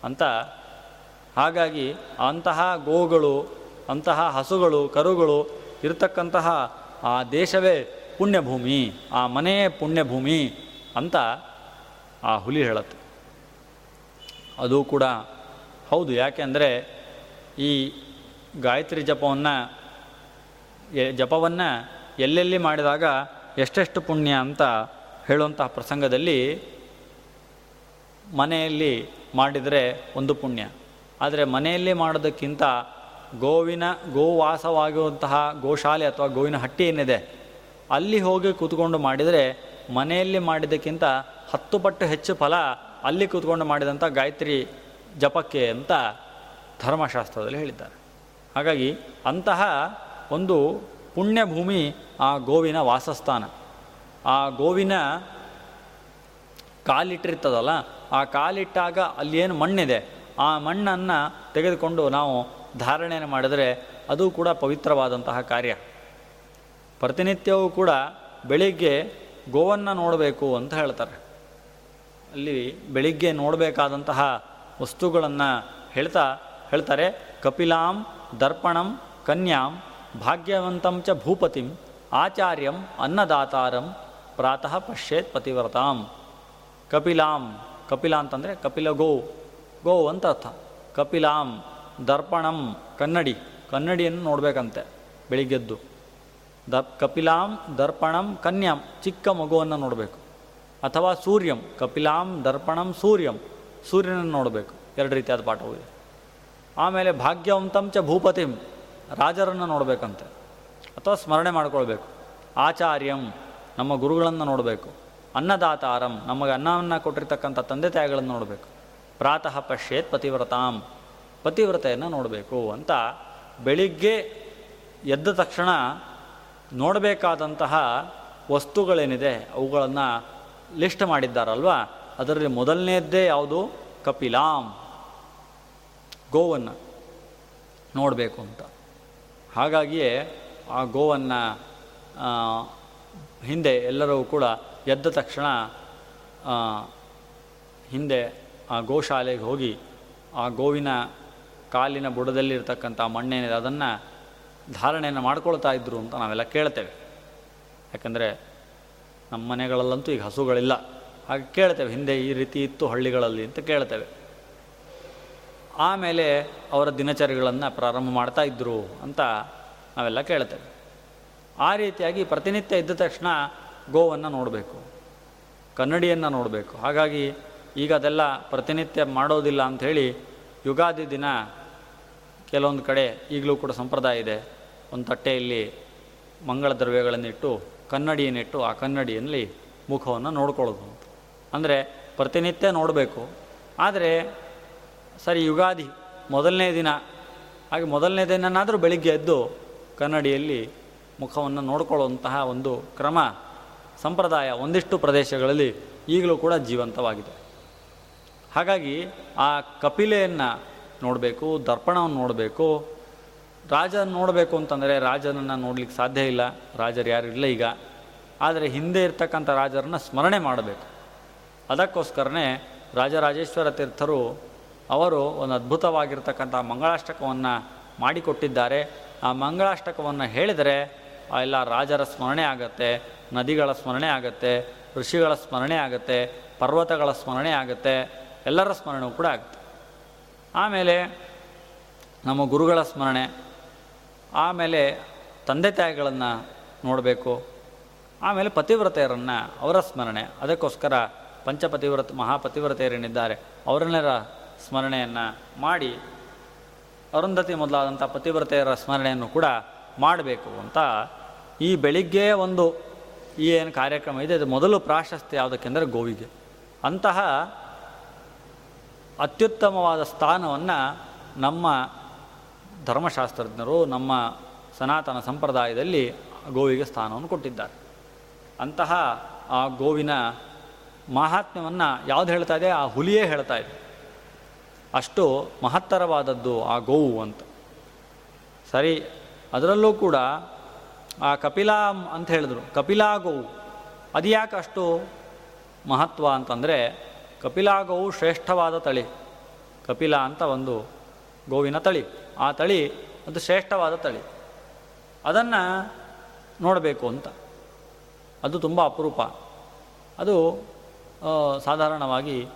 ಅಂತ. ಹಾಗಾಗಿ ಅಂತಹ ಗೋಗಳು, ಅಂತಹ ಹಸುಗಳು, ಕರುಗಳು ಇರತಕ್ಕಂತಹ ಆ ದೇಶವೇ ಪುಣ್ಯಭೂಮಿ, ಆ ಮನೆಯೇ ಪುಣ್ಯಭೂಮಿ ಅಂತ ಆ ಹುಲಿ ಹೇಳುತ್ತೆ. ಅದು ಕೂಡ ಹೌದು. ಯಾಕೆಂದರೆ ಈ ಗಾಯತ್ರಿ ಜಪವನ್ನು ಜಪವನ್ನು ಎಲ್ಲೆಲ್ಲಿ ಮಾಡಿದಾಗ ಎಷ್ಟೆಷ್ಟು ಪುಣ್ಯ ಅಂತ ಹೇಳುವಂತಹ ಪ್ರಸಂಗದಲ್ಲಿ ಮನೆಯಲ್ಲಿ ಮಾಡಿದರೆ ಒಂದು ಪುಣ್ಯ. ಆದರೆ ಮನೆಯಲ್ಲಿ ಮಾಡೋದಕ್ಕಿಂತ ಗೋವಿನ, ಗೋವಾಸವಾಗಿರುವಂತಹ ಗೋಶಾಲೆ ಅಥವಾ ಗೋವಿನ ಹಟ್ಟಿ ಏನಿದೆ, ಅಲ್ಲಿ ಹೋಗಿ ಕೂತ್ಕೊಂಡು ಮಾಡಿದರೆ ಮನೆಯಲ್ಲಿ ಮಾಡಿದ್ದಕ್ಕಿಂತ ಹತ್ತು ಪಟ್ಟು ಹೆಚ್ಚು ಫಲ ಅಲ್ಲಿ ಕೂತ್ಕೊಂಡು ಮಾಡಿದಂಥ ಗಾಯತ್ರಿ ಜಪಕ್ಕೆ ಅಂತ ಧರ್ಮಶಾಸ್ತ್ರದಲ್ಲಿ ಹೇಳಿದ್ದಾರೆ. ಹಾಗಾಗಿ ಅಂತಹ ಒಂದು ಪುಣ್ಯಭೂಮಿ ಆ ಗೋವಿನ ವಾಸಸ್ಥಾನ. ಆ ಗೋವಿನ ಕಾಲಿಟ್ಟಿರ್ತದಲ್ಲ, ಆ ಕಾಲಿಟ್ಟಾಗ ಅಲ್ಲಿ ಏನು ಮಣ್ಣಿದೆ, ಆ ಮಣ್ಣನ್ನು ತೆಗೆದುಕೊಂಡು ನಾವು ಧಾರಣೆಯನ್ನು ಮಾಡಿದರೆ ಅದು ಕೂಡ ಪವಿತ್ರವಾದಂತಹ ಕಾರ್ಯ. ಪ್ರತಿನಿತ್ಯವೂ ಕೂಡ ಬೆಳಿಗ್ಗೆ ಗೋವನ್ನು ನೋಡಬೇಕು ಅಂತ ಹೇಳ್ತಾರೆ. ಅಲ್ಲಿ ಬೆಳಿಗ್ಗೆ ನೋಡಬೇಕಾದಂತಹ ವಸ್ತುಗಳನ್ನು ಹೇಳ್ತಾ ಹೇಳ್ತಾರೆ, ಕಪಿಲಾಂ ದರ್ಪಣಂ ಕನ್ಯಾಂ ಭಾಗ್ಯವಂತಂ ಚ ಭೂಪತಿಂ ಆಚಾರ್ಯಂ ಅನ್ನದಾತಾರಂ ಪ್ರಾತಃ ಪಶ್ಯೇತ್ ಪತಿವ್ರತಾಂ. ಕಪಿಲಾಂ, ಕಪಿಲ ಅಂತಂದರೆ ಕಪಿಲ ಗೋ ಗೋ ಅಂತ ಅರ್ಥ. ಕಪಿಲಾಂ ದರ್ಪಣಂ ಕನ್ನಡಿ, ಕನ್ನಡಿಯನ್ನು ನೋಡಬೇಕಂತೆ ಬೆಳಿಗ್ಗೆದ್ದು. ದ ಕಪಿಲಾಂ ದರ್ಪಣಂ ಕನ್ಯಾಂ ಚಿಕ್ಕ ಮಗುವನ್ನು ನೋಡಬೇಕು. ಅಥವಾ ಸೂರ್ಯಂ, ಕಪಿಲಾಂ ದರ್ಪಣಂ ಸೂರ್ಯಂ, ಸೂರ್ಯನನ್ನು ನೋಡಬೇಕು. ಎರಡು ರೀತಿಯಾದ ಪಾಠವು ಇದೆ ಆಮೇಲೆ ಭಾಗ್ಯವಂತಂ ಚ ಭೂಪತಿಂ, ರಾಜರನ್ನು ನೋಡಬೇಕಂತೆ. ಅಥವಾ ಸ್ಮರಣೆ ಮಾಡ್ಕೊಳ್ಬೇಕು. ಆಚಾರ್ಯಂ, ನಮ್ಮ ಗುರುಗಳನ್ನು ನೋಡಬೇಕು. ಅನ್ನದಾತಾರಂ, ನಮಗೆ ಅನ್ನವನ್ನು ಕೊಟ್ಟಿರ್ತಕ್ಕಂಥ ತಂದೆ ತಾಯಿಗಳನ್ನು ನೋಡಬೇಕು. ಪ್ರಾತಃ ಪಶ್ಯೇತ್ ಪತಿವ್ರತಾಂ, ಪತಿವ್ರತೆಯನ್ನು ನೋಡಬೇಕು ಅಂತ ಬೆಳಿಗ್ಗೆ ಎದ್ದ ತಕ್ಷಣ ನೋಡಬೇಕಾದಂತಹ ವಸ್ತುಗಳೇನಿದೆ, ಅವುಗಳನ್ನು ಲಿಸ್ಟ್ ಮಾಡಿದ್ದಾರಲ್ವಾ? ಅದರಲ್ಲಿ ಮೊದಲನೇದ್ದೇ ಯಾವುದು? ಕಪಿಲಾಮ್. ಗೋವನ್ನು ನೋಡಬೇಕು ಅಂತ. ಹಾಗಾಗಿಯೇ ಆ ಗೋವನ್ನು ಹಿಂದೆ ಎಲ್ಲರೂ ಕೂಡ ಎದ್ದ ತಕ್ಷಣ ಹಿಂದೆ ಆ ಗೋಶಾಲೆಗೆ ಹೋಗಿ ಆ ಗೋವಿನ ಕಾಲಿನ ಬುಡದಲ್ಲಿರ್ತಕ್ಕಂಥ ಮಣ್ಣೇನಿದೆ ಅದನ್ನು ಧಾರಣೆಯನ್ನು ಮಾಡ್ಕೊಳ್ತಾ ಇದ್ದರು ಅಂತ ನಾವೆಲ್ಲ ಕೇಳ್ತೇವೆ. ಯಾಕಂದರೆ ನಮ್ಮ ಮನೆಗಳಲ್ಲಂತೂ ಈಗ ಹಸುಗಳಿಲ್ಲ. ಹಾಗೆ ಕೇಳ್ತೇವೆ, ಹಿಂದೆ ಈ ರೀತಿ ಇತ್ತು ಹಳ್ಳಿಗಳಲ್ಲಿ ಅಂತ ಕೇಳ್ತೇವೆ. ಆಮೇಲೆ ಅವರ ದಿನಚರಿಗಳನ್ನು ಪ್ರಾರಂಭ ಮಾಡ್ತಾ ಇದ್ದರು ಅಂತ ನಾವೆಲ್ಲ ಕೇಳ್ತೇವೆ. ಆ ರೀತಿಯಾಗಿ ಪ್ರತಿನಿತ್ಯ ಇದ್ದ ತಕ್ಷಣ ಗೋವನ್ನು ನೋಡಬೇಕು, ಕನ್ನಡಿಯನ್ನು ನೋಡಬೇಕು. ಹಾಗಾಗಿ ಈಗ ಅದೆಲ್ಲ ಪ್ರತಿನಿತ್ಯ ಮಾಡೋದಿಲ್ಲ ಅಂಥೇಳಿ ಯುಗಾದಿ ದಿನ ಕೆಲವೊಂದು ಕಡೆ ಈಗಲೂ ಕೂಡ ಸಂಪ್ರದಾಯ ಇದೆ. ಒಂದು ತಟ್ಟೆಯಲ್ಲಿ ಮಂಗಳ ದ್ರವ್ಯಗಳನ್ನಿಟ್ಟು ಕನ್ನಡಿಯನ್ನಿಟ್ಟು ಆ ಕನ್ನಡಿಯಲ್ಲಿ ಮುಖವನ್ನು ನೋಡ್ಕೊಳ್ಳೋದು ಅಂತ. ಅಂದರೆ ಪ್ರತಿನಿತ್ಯ ನೋಡಬೇಕು. ಆದರೆ ಸರಿ, ಯುಗಾದಿ ಮೊದಲನೇ ದಿನ. ಹಾಗೆ ಮೊದಲನೇ ದಿನನಾದರೂ ಬೆಳಿಗ್ಗೆ ಎದ್ದು ಕನ್ನಡಿಯಲ್ಲಿ ಮುಖವನ್ನು ನೋಡಿಕೊಳ್ಳುವಂತಹ ಒಂದು ಕ್ರಮ ಸಂಪ್ರದಾಯ ಒಂದಿಷ್ಟು ಪ್ರದೇಶಗಳಲ್ಲಿ ಈಗಲೂ ಕೂಡ ಜೀವಂತವಾಗಿದೆ. ಹಾಗಾಗಿ ಆ ಕಪಿಲೆಯನ್ನು ನೋಡಬೇಕು, ದರ್ಪಣವನ್ನು ನೋಡಬೇಕು ರಾಜನ ನೋಡಬೇಕು ಅಂತಂದರೆ ರಾಜನನ್ನು ನೋಡಲಿಕ್ಕೆ ಸಾಧ್ಯ ಇಲ್ಲ. ರಾಜರು ಯಾರು ಇಲ್ಲ ಈಗ. ಆದರೆ ಹಿಂದೆ ಇರ್ತಕ್ಕಂಥ ರಾಜರನ್ನು ಸ್ಮರಣೆ ಮಾಡಬೇಕು. ಅದಕ್ಕೋಸ್ಕರನೇ ರಾಜರಾಜೇಶ್ವರ ತೀರ್ಥರು ಅವರು ಒಂದು ಅದ್ಭುತವಾಗಿರ್ತಕ್ಕಂಥ ಮಂಗಳಾಷ್ಟಕವನ್ನು ಮಾಡಿಕೊಟ್ಟಿದ್ದಾರೆ. ಆ ಮಂಗಳಾಷ್ಟಕವನ್ನು ಹೇಳಿದರೆ ಆ ಎಲ್ಲ ರಾಜರ ಸ್ಮರಣೆ ಆಗತ್ತೆ, ನದಿಗಳ ಸ್ಮರಣೆ ಆಗತ್ತೆ, ಋಷಿಗಳ ಸ್ಮರಣೆ ಆಗತ್ತೆ, ಪರ್ವತಗಳ ಸ್ಮರಣೆ ಆಗತ್ತೆ, ಎಲ್ಲರ ಸ್ಮರಣೆ ಕೂಡ ಆಗುತ್ತೆ. ಆಮೇಲೆ ನಮ್ಮ ಗುರುಗಳ ಸ್ಮರಣೆ ಆಮೇಲೆ ತಂದೆ ತಾಯಿಗಳನ್ನು ನೋಡಬೇಕು. ಆಮೇಲೆ ಪತಿವ್ರತೆಯರನ್ನು ಅವರ ಸ್ಮರಣೆ. ಅದಕ್ಕೋಸ್ಕರ ಪಂಚಪತಿವ್ರತ ಮಹಾಪತಿವ್ರತೆಯರೇನಿದ್ದಾರೆ ಅವರನ್ನರ ಸ್ಮರಣೆಯನ್ನು ಮಾಡಿ ಅರುಂಧತಿ ಮೊದಲಾದಂಥ ಪತಿವ್ರತೆಯರ ಸ್ಮರಣೆಯನ್ನು ಕೂಡ ಮಾಡಬೇಕು ಅಂತ ಈ ಬೆಳಿಗ್ಗೆ ಒಂದು ಈ ಏನು ಕಾರ್ಯಕ್ರಮ ಇದೆ, ಅದು ಮೊದಲು ಪ್ರಾಶಸ್ತ್ಯ ಯಾವುದಕ್ಕೆಂದರೆ ಗೋವಿಗೆ. ಅಂತಹ ಅತ್ಯುತ್ತಮವಾದ ಸ್ಥಾನವನ್ನು ನಮ್ಮ ಧರ್ಮಶಾಸ್ತ್ರಜ್ಞರು ನಮ್ಮ ಸನಾತನ ಸಂಪ್ರದಾಯದಲ್ಲಿ ಗೋವಿಗೆ ಸ್ಥಾನವನ್ನು ಕೊಟ್ಟಿದ್ದಾರೆ. ಅಂತಹ ಆ ಗೋವಿನ ಮಹಾತ್ಮ್ಯವನ್ನು ಯಾವುದು ಹೇಳ್ತಾ ಇದೆ? ಆ ಹುಲಿಯೇ ಹೇಳ್ತಾ ಇದೆ. ಅಷ್ಟು ಮಹತ್ತರವಾದದ್ದು ಆ ಗೋವು ಅಂತ. ಸರಿ, ಅದರಲ್ಲೂ ಕೂಡ ಆ ಕಪಿಲಾ ಅಂತ ಹೇಳಿದ್ರು. ಕಪಿಲಾ ಗೋವು. ಅದು ಯಾಕೆ ಅಷ್ಟು ಮಹತ್ವ ಅಂತಂದರೆ ಕಪಿಲಾ ಗೋವು ಶ್ರೇಷ್ಠವಾದ ತಳಿ. ಕಪಿಲಾ ಅಂತ ಒಂದು ಗೋವಿನ ತಳಿ. ಆ ತಳಿ ಅದು ಶ್ರೇಷ್ಠವಾದ ತಳಿ. ಅದನ್ನು ನೋಡಬೇಕು ಅಂತ. ಅದು ತುಂಬ ಅಪರೂಪ. ಅದು ಸಾಧಾರಣವಾಗಿ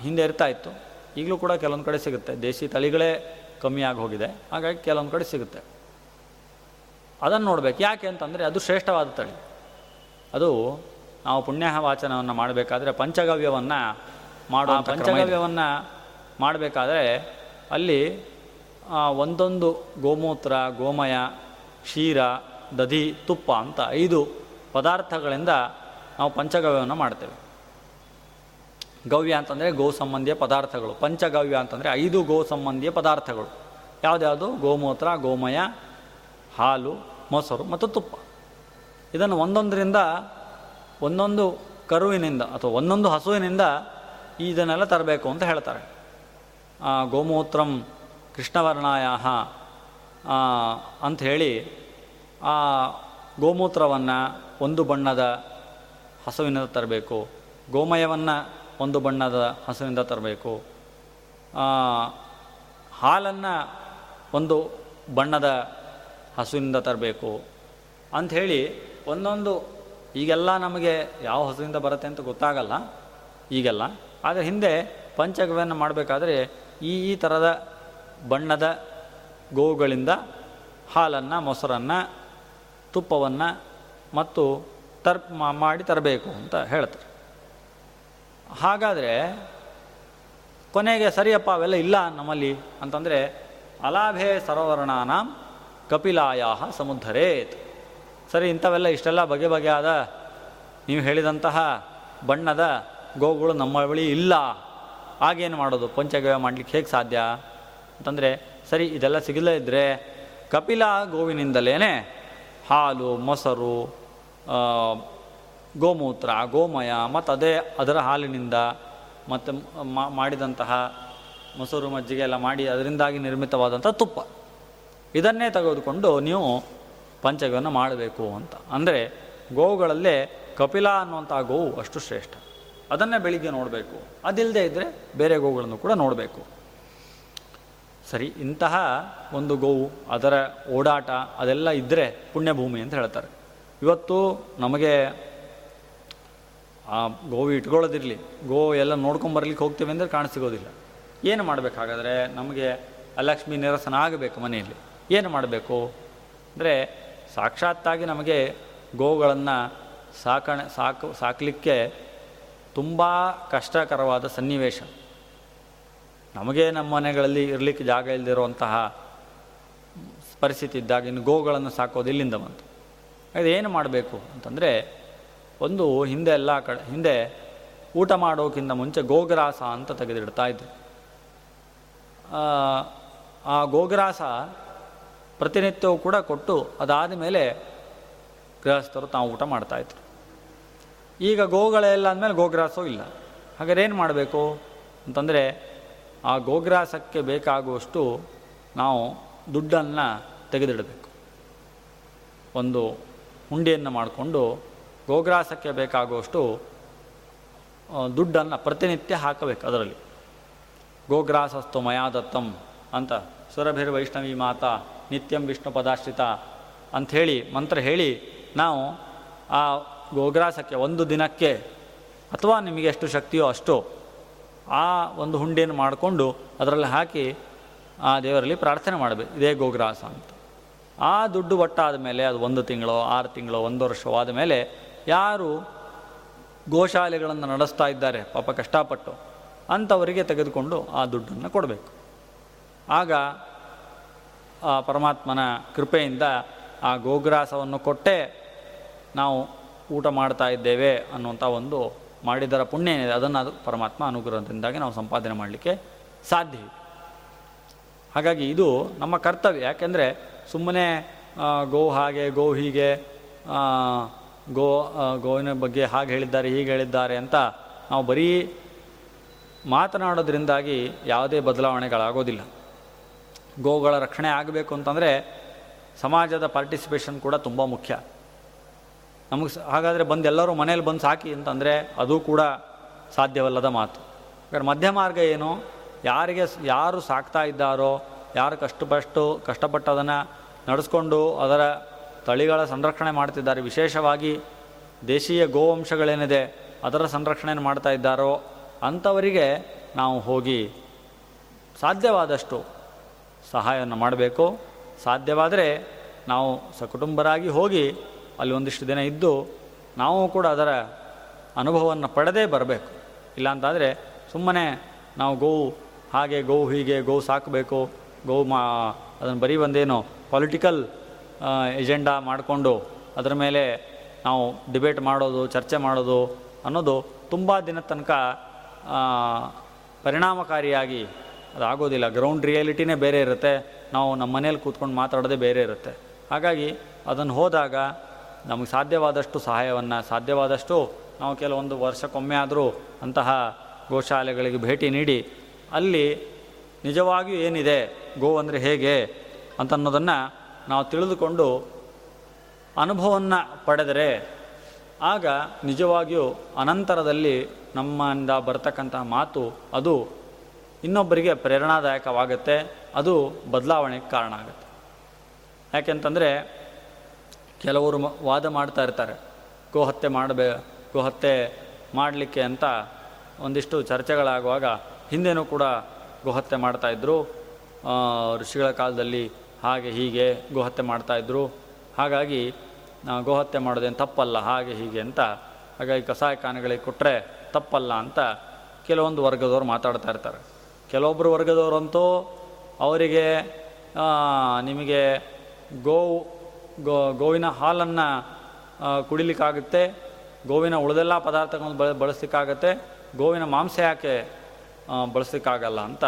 ಹಿಂದೆ ಇರ್ತಾ ಇತ್ತು. ಈಗಲೂ ಕೂಡ ಕೆಲವೊಂದು ಕಡೆ ಸಿಗುತ್ತೆ. ದೇಸಿ ತಳಿಗಳೇ ಕಮ್ಮಿ ಆಗಿ ಹೋಗಿದೆ. ಹಾಗಾಗಿ ಕೆಲವೊಂದು ಕಡೆ ಸಿಗುತ್ತೆ. ಅದನ್ನು ನೋಡಬೇಕು. ಯಾಕೆ ಅಂತಂದರೆ ಅದು ಶ್ರೇಷ್ಠವಾದ ತಳಿ. ಅದು ನಾವು ಪುಣ್ಯ ವಾಚನವನ್ನು ಮಾಡಬೇಕಾದ್ರೆ ಪಂಚಗವ್ಯವನ್ನು ಮಾಡುವ ಪಂಚಗವ್ಯವನ್ನು ಮಾಡಬೇಕಾದ್ರೆ ಅಲ್ಲಿ ಒಂದೊಂದು ಗೋಮೂತ್ರ, ಗೋಮಯ, ಕ್ಷೀರ, ದಧಿ, ತುಪ್ಪ ಅಂತ ಐದು ಪದಾರ್ಥಗಳಿಂದ ನಾವು ಪಂಚಗವ್ಯವನ್ನು ಮಾಡ್ತೇವೆ. ಗವ್ಯ ಅಂತಂದರೆ ಗೋ ಸಂಬಂಧಿಯ ಪದಾರ್ಥಗಳು. ಪಂಚಗವ್ಯ ಅಂತಂದರೆ ಐದು ಗೋ ಸಂಬಂಧಿಯ ಪದಾರ್ಥಗಳು. ಯಾವುದ್ಯಾವುದು? ಗೋಮೂತ್ರ, ಗೋಮಯ, ಹಾಲು, ಮೊಸರು ಮತ್ತು ತುಪ್ಪ. ಇದನ್ನು ಒಂದೊಂದರಿಂದ ಒಂದೊಂದು ಕರುವಿನಿಂದ ಅಥವಾ ಒಂದೊಂದು ಹಸುವಿನಿಂದ ಇದನ್ನೆಲ್ಲ ತರಬೇಕು ಅಂತ ಹೇಳ್ತಾರೆ. ಗೋಮೂತ್ರಂ ಕೃಷ್ಣವರ್ಣಾಯ ಅಂಥೇಳಿ ಆ ಗೋಮೂತ್ರವನ್ನು ಒಂದು ಬಣ್ಣದ ಹಸುವಿನಿಂದ ತರಬೇಕು, ಗೋಮಯವನ್ನು ಒಂದು ಬಣ್ಣದ ಹಸುವಿಂದ ತರಬೇಕು ಹಾಲನ್ನು ಒಂದು ಬಣ್ಣದ ಹಸುವಿನಿಂದ ತರಬೇಕು ಅಂಥೇಳಿ ಒಂದೊಂದು, ಈಗೆಲ್ಲ ನಮಗೆ ಯಾವ ಹಸುವಿಂದ ಬರುತ್ತೆ ಅಂತ ಗೊತ್ತಾಗಲ್ಲ ಈಗೆಲ್ಲ, ಆದರೆ ಹಿಂದೆ ಪಂಚಗವ್ಯನ ಮಾಡಬೇಕಾದ್ರೆ ಈ ಈ ಥರದ ಬಣ್ಣದ ಗೋವುಗಳಿಂದ ಹಾಲನ್ನು, ಮೊಸರನ್ನು, ತುಪ್ಪವನ್ನು ಮತ್ತು ತರ್ಪ್ ಮಾಡಿ ತರಬೇಕು ಅಂತ ಹೇಳ್ತಾರೆ. ಹಾಗಾದರೆ ಕೊನೆಗೆ ಸರಿಯಪ್ಪ ಅವೆಲ್ಲ ಇಲ್ಲ ನಮ್ಮಲ್ಲಿ ಅಂತಂದರೆ ಅಲಾಭೆ ಸರೋವರಣಾನ ಕಪಿಲಾಯ ಸಮುದ್ರೇತ್ ಸರಿ, ಇಂಥವೆಲ್ಲ ಇಷ್ಟೆಲ್ಲ ಬಗೆ ಬಗೆಯಾದ ನೀವು ಹೇಳಿದಂತಹ ಬಣ್ಣದ ಗೋವುಗಳು ನಮ್ಮ ಬಳಿ ಇಲ್ಲ. ಆಗೇನು ಮಾಡೋದು? ಪಂಚಗವ್ಯ ಮಾಡಲಿಕ್ಕೆ ಹೇಗೆ ಸಾಧ್ಯ? ಅಂತಂದರೆ, ಸರಿ, ಇದೆಲ್ಲ ಸಿಗದೇ ಇದ್ದರೆ ಕಪಿಲ ಗೋವಿನಿಂದಲೇ ಹಾಲು, ಮೊಸರು ಗೋಮೂತ್ರ, ಗೋಮಯ, ಮತ್ತು ಅದೇ ಅದರ ಹಾಲಿನಿಂದ ಮತ್ತು ಮಾಡಿದಂತಹ ಮೊಸರು ಮಜ್ಜಿಗೆ ಎಲ್ಲ ಮಾಡಿ ಅದರಿಂದಾಗಿ ನಿರ್ಮಿತವಾದಂಥ ತುಪ್ಪ. ಇದನ್ನೇ ತೆಗೆದುಕೊಂಡು ನೀವು ಪಂಚಗವನ್ನು ಮಾಡಬೇಕು ಅಂತ. ಅಂದರೆ ಗೋವುಗಳಲ್ಲೇ ಕಪಿಲ ಅನ್ನುವಂಥ ಗೋವು ಅಷ್ಟು ಶ್ರೇಷ್ಠ. ಅದನ್ನೇ ಬೆಳಿಗ್ಗೆ ನೋಡಬೇಕು. ಅದಿಲ್ಲದೆ ಇದ್ದರೆ ಬೇರೆ ಗೋವುಗಳನ್ನು ಕೂಡ ನೋಡಬೇಕು. ಸರಿ, ಇಂತಹ ಒಂದು ಗೋವು, ಅದರ ಓಡಾಟ, ಅದೆಲ್ಲ ಇದ್ದರೆ ಪುಣ್ಯಭೂಮಿ ಅಂತ ಹೇಳ್ತಾರೆ. ಇವತ್ತು ನಮಗೆ ಆ ಗೋವು ಇಟ್ಕೊಳ್ಳೋದಿರಲಿ ಗೋ ಎಲ್ಲ ನೋಡ್ಕೊಂಬರ್ಲಿಕ್ಕೆ ಹೋಗ್ತೀವಿ ಅಂದರೆ ಕಾಣಸಿಗೋದಿಲ್ಲ ಏನು ಮಾಡಬೇಕಾಗಾದ್ರೆ ನಮಗೆ ಅಲಕ್ಷ್ಮಿ ನಿರಸನ ಆಗಬೇಕು ಮನೆಯಲ್ಲಿ. ಏನು ಮಾಡಬೇಕು? ಅಂದರೆ ಸಾಕ್ಷಾತ್ತಾಗಿ ನಮಗೆ ಗೋವುಗಳನ್ನು ಸಾಕಣೆ, ಸಾಕು, ಸಾಕಲಿಕ್ಕೆ ತುಂಬ ಕಷ್ಟಕರವಾದ ಸನ್ನಿವೇಶ. ನಮಗೆ ನಮ್ಮ ಮನೆಗಳಲ್ಲಿ ಇರಲಿಕ್ಕೆ ಜಾಗ ಇಲ್ಲದಿರುವಂತಹ ಪರಿಸ್ಥಿತಿ ಇದ್ದಾಗ ಇನ್ನು ಗೋಗಳನ್ನು ಸಾಕೋದು ಇಲ್ಲಿಂದ ಬಂತು. ಅದೇನು ಮಾಡಬೇಕು ಅಂತಂದರೆ ಒಂದು ಹಿಂದೆ ಎಲ್ಲ ಕಡೆ ಹಿಂದೆ ಊಟ ಮಾಡೋಕ್ಕಿಂತ ಮುಂಚೆ ಗೋಗ್ರಾಸ ಅಂತ ತೆಗೆದಿಡ್ತಾ ಇದ್ದರು ಆ, ಆ ಗೋಗ್ರಾಸ ಪ್ರತಿನಿತ್ಯವೂ ಕೂಡ ಕೊಟ್ಟು ಅದಾದ ಮೇಲೆ ಗೃಹಸ್ಥರು ತಾವು ಊಟ ಮಾಡ್ತಾಯಿದ್ರು ಈಗ ಗೋಗಳೆಲ್ಲ ಅಂದಮೇಲೆ ಗೋಗ್ರಾಸೂ ಇಲ್ಲ. ಹಾಗಾದ್ರೆ ಏನು ಮಾಡಬೇಕು? ಅಂತಂದರೆ ಆ ಗೋಗ್ರಾಸಕ್ಕೆ ಬೇಕಾಗುವಷ್ಟು ನಾವು ದುಡ್ಡನ್ನು ತೆಗೆದಿಡಬೇಕು. ಒಂದು ಹುಂಡಿಯನ್ನು ಮಾಡಿಕೊಂಡು ಗೋಗ್ರಾಸಕ್ಕೆ ಬೇಕಾಗುವಷ್ಟು ದುಡ್ಡನ್ನು ಪ್ರತಿನಿತ್ಯ ಹಾಕಬೇಕು ಅದರಲ್ಲಿ. ಗೋಗ್ರಾಸಸ್ತು ಮಯಾ ದತ್ತಂ ಅಂತ ಸುರಭಿರ್ ವೈಷ್ಣವಿ ಮಾತಾ ನಿತ್ಯಂ ವಿಷ್ಣು ಪದಾಶ್ರಿತ ಅಂಥೇಳಿ ಮಂತ್ರ ಹೇಳಿ ನಾವು ಆ ಗೋಗ್ರಾಸಕ್ಕೆ ಒಂದು ದಿನಕ್ಕೆ ಅಥವಾ ನಿಮಗೆ ಎಷ್ಟು ಶಕ್ತಿಯೋ ಅಷ್ಟು ಆ ಒಂದು ಹುಂಡಿಯನ್ನು ಮಾಡಿಕೊಂಡು ಅದರಲ್ಲಿ ಹಾಕಿ ಆ ದೇವರಲ್ಲಿ ಪ್ರಾರ್ಥನೆ ಮಾಡಬೇಕು. ಇದೇ ಗೋಗ್ರಾಸ ಅಂತ. ಆ ದುಡ್ಡು ಒಟ್ಟಾದ ಮೇಲೆ ಅದು ಒಂದು ತಿಂಗಳೋ, ಆರು ತಿಂಗಳೋ, ಒಂದು ವರ್ಷವಾದ ಮೇಲೆ ಯಾರು ಗೋಶಾಲೆಗಳನ್ನು ನಡೆಸ್ತಾ ಇದ್ದಾರೆ, ಪಾಪ ಕಷ್ಟಪಟ್ಟು ಅಂಥವರಿಗೆ ತೆಗೆದುಕೊಂಡು ಆ ದುಡ್ಡನ್ನು ಕೊಡಬೇಕು. ಆಗ ಆ ಪರಮಾತ್ಮನ ಕೃಪೆಯಿಂದ ಆ ಗೋಗ್ರಾಸವನ್ನು ಕೊಟ್ಟೇ ನಾವು ಊಟ ಮಾಡ್ತಾ ಇದ್ದೇವೆ ಅನ್ನುವಂಥ ಒಂದು ಮಾಡಿದರ ಪುಣ್ಯ ಏನಿದೆ, ಅದನ್ನು ಅದು ಪರಮಾತ್ಮ ಅನುಗ್ರಹದಿಂದಾಗಿ ನಾವು ಸಂಪಾದನೆ ಮಾಡಲಿಕ್ಕೆ ಸಾಧ್ಯ ಹಾಗಾಗಿ ಇದು ನಮ್ಮ ಕರ್ತವ್ಯ. ಯಾಕೆಂದರೆ ಸುಮ್ಮನೆ ಗೋ ಹಾಗೆ, ಗೋ ಹೀಗೆ ಗೋ ಗೋವಿನ ಬಗ್ಗೆ ಹಾಗೆ ಹೇಳಿದ್ದಾರೆ, ಹೀಗೆ ಹೇಳಿದ್ದಾರೆ ಅಂತ ನಾವು ಬರೀ ಮಾತನಾಡೋದ್ರಿಂದಾಗಿ ಯಾವುದೇ ಬದಲಾವಣೆಗಳಾಗೋದಿಲ್ಲ. ಗೋಗಳ ರಕ್ಷಣೆ ಆಗಬೇಕು ಅಂತಂದರೆ ಸಮಾಜದ ಪಾರ್ಟಿಸಿಪೇಷನ್ ಕೂಡ ತುಂಬ ಮುಖ್ಯ. ನಮಗೆ ಹಾಗಾದರೆ ಬಂದು ಎಲ್ಲರೂ ಮನೇಲಿ ಬಂದು ಸಾಕಿ ಅಂತಂದರೆ ಅದು ಕೂಡ ಸಾಧ್ಯವಲ್ಲದ ಮಾತು. ಯಾಕಂದರೆ ಮಧ್ಯ ಮಾರ್ಗ ಏನು? ಯಾರಿಗೆ ಯಾರು ಸಾಕ್ತಾ ಇದ್ದಾರೋ, ಯಾರು ಕಷ್ಟಪಷ್ಟು ಕಷ್ಟಪಟ್ಟು ಅದನ್ನು ನಡೆಸ್ಕೊಂಡು ಅದರ ತಳಿಗಳ ಸಂರಕ್ಷಣೆ ಮಾಡ್ತಿದ್ದಾರೆ. ವಿಶೇಷವಾಗಿ ದೇಶೀಯ ಗೋವಂಶಗಳೇನಿದೆ, ಅದರ ಸಂರಕ್ಷಣೆಯನ್ನು ಮಾಡ್ತಾ ಇದ್ದಾರೋ ಅಂಥವರಿಗೆ ನಾವು ಹೋಗಿ ಸಾಧ್ಯವಾದಷ್ಟು ಸಹಾಯವನ್ನು ಮಾಡಬೇಕು. ಸಾಧ್ಯವಾದರೆ ನಾವು ಸಕುಟುಂಬರಾಗಿ ಹೋಗಿ ಅಲ್ಲಿ ಒಂದಿಷ್ಟು ದಿನ ಇದ್ದು ನಾವು ಕೂಡ ಅದರ ಅನುಭವವನ್ನು ಪಡೆದೇ ಬರಬೇಕು. ಇಲ್ಲಾಂತಾದರೆ ಸುಮ್ಮನೆ ನಾವು ಗೋವು ಹಾಗೆ ಗೋವು ಹೀಗೆ ಗೋವು ಸಾಕಬೇಕು, ಗೋವು ಮಾ ಅದನ್ನು ಬರೀ ಒಂದೇನು ಪೊಲಿಟಿಕಲ್ ಎಜೆಂಡಾ ಮಾಡಿಕೊಂಡು ಅದರ ಮೇಲೆ ನಾವು ಡಿಬೇಟ್ ಮಾಡೋದು, ಚರ್ಚೆ ಮಾಡೋದು ಅನ್ನೋದು ತುಂಬ ದಿನದ ತನಕ ಪರಿಣಾಮಕಾರಿಯಾಗಿ ಅದಾಗೋದಿಲ್ಲ. ಗ್ರೌಂಡ್ ರಿಯಾಲಿಟಿನೇ ಬೇರೆ ಇರುತ್ತೆ. ನಾವು ನಮ್ಮ ಮನೇಲಿ ಕೂತ್ಕೊಂಡು ಮಾತಾಡೋದೇ ಬೇರೆ ಇರುತ್ತೆ. ಹಾಗಾಗಿ ಅದನ್ನು ಹೋದಾಗ ನಮಗೆ ಸಾಧ್ಯವಾದಷ್ಟು ಸಹಾಯವನ್ನು, ಸಾಧ್ಯವಾದಷ್ಟು ನಾವು ಕೆಲವೊಂದು ವರ್ಷಕ್ಕೊಮ್ಮೆ ಆದರೂ ಅಂತಹ ಗೋಶಾಲೆಗಳಿಗೆ ಭೇಟಿ ನೀಡಿ, ಅಲ್ಲಿ ನಿಜವಾಗಿಯೂ ಏನಿದೆ, ಗೋ ಅಂದರೆ ಹೇಗೆ ಅಂತನ್ನೋದನ್ನು ನಾವು ತಿಳಿದುಕೊಂಡು ಅನುಭವವನ್ನು ಪಡೆದರೆ ಆಗ ನಿಜವಾಗಿಯೂ ಅನಂತರದಲ್ಲಿ ನಮ್ಮಿಂದ ಬರ್ತಕ್ಕಂತಹ ಮಾತು ಅದು ಇನ್ನೊಬ್ಬರಿಗೆ ಪ್ರೇರಣಾದಾಯಕವಾಗುತ್ತೆ, ಅದು ಬದಲಾವಣೆಗೆ ಕಾರಣ ಆಗುತ್ತೆ. ಯಾಕೆಂತಂದರೆ ಕೆಲವರು ವಾದ ಮಾಡ್ತಾ ಇರ್ತಾರೆ. ಗೋಹತ್ಯೆ ಮಾಡಬೇ ಗೋಹತ್ಯೆ ಮಾಡಲಿಕ್ಕೆ ಅಂತ ಒಂದಿಷ್ಟು ಚರ್ಚೆಗಳಾಗುವಾಗ ಹಿಂದೆನೂ ಕೂಡ ಗೋಹತ್ಯೆ ಮಾಡ್ತಾಯಿದ್ರು ಋಷಿಗಳ ಕಾಲದಲ್ಲಿ ಹಾಗೆ ಹೀಗೆ ಗೋಹತ್ಯೆ ಮಾಡ್ತಾಯಿದ್ರು ಹಾಗಾಗಿ ಗೋಹತ್ಯೆ ಮಾಡೋದೇನು ತಪ್ಪಲ್ಲ, ಹಾಗೆ ಹೀಗೆ ಅಂತ. ಹಾಗಾಗಿ ಕಸಾಯಖಾನೆಗಳಿಗೆ ಕೊಟ್ಟರೆ ತಪ್ಪಲ್ಲ ಅಂತ ಕೆಲವೊಂದು ವರ್ಗದವರು ಮಾತಾಡ್ತಾ ಇರ್ತಾರೆ. ಕೆಲವೊಬ್ಬರು ವರ್ಗದವರಂತೂ ಅವರಿಗೆ ನಿಮಗೆ ಗೋವು ಗೋ, ಗೋವಿನ ಹಾಲನ್ನು ಕುಡಿಲಿಕ್ಕಾಗುತ್ತೆ. ಗೋವಿನ ಉಳಿದೆಲ್ಲ ಪದಾರ್ಥಗಳನ್ನು ಬಳ, ಬಳಸಲಿಕ್ಕಾಗತ್ತೆ. ಗೋವಿನ ಮಾಂಸ ಯಾಕೆ ಬಳಸಲಿಕ್ಕಾಗಲ್ಲ ಅಂತ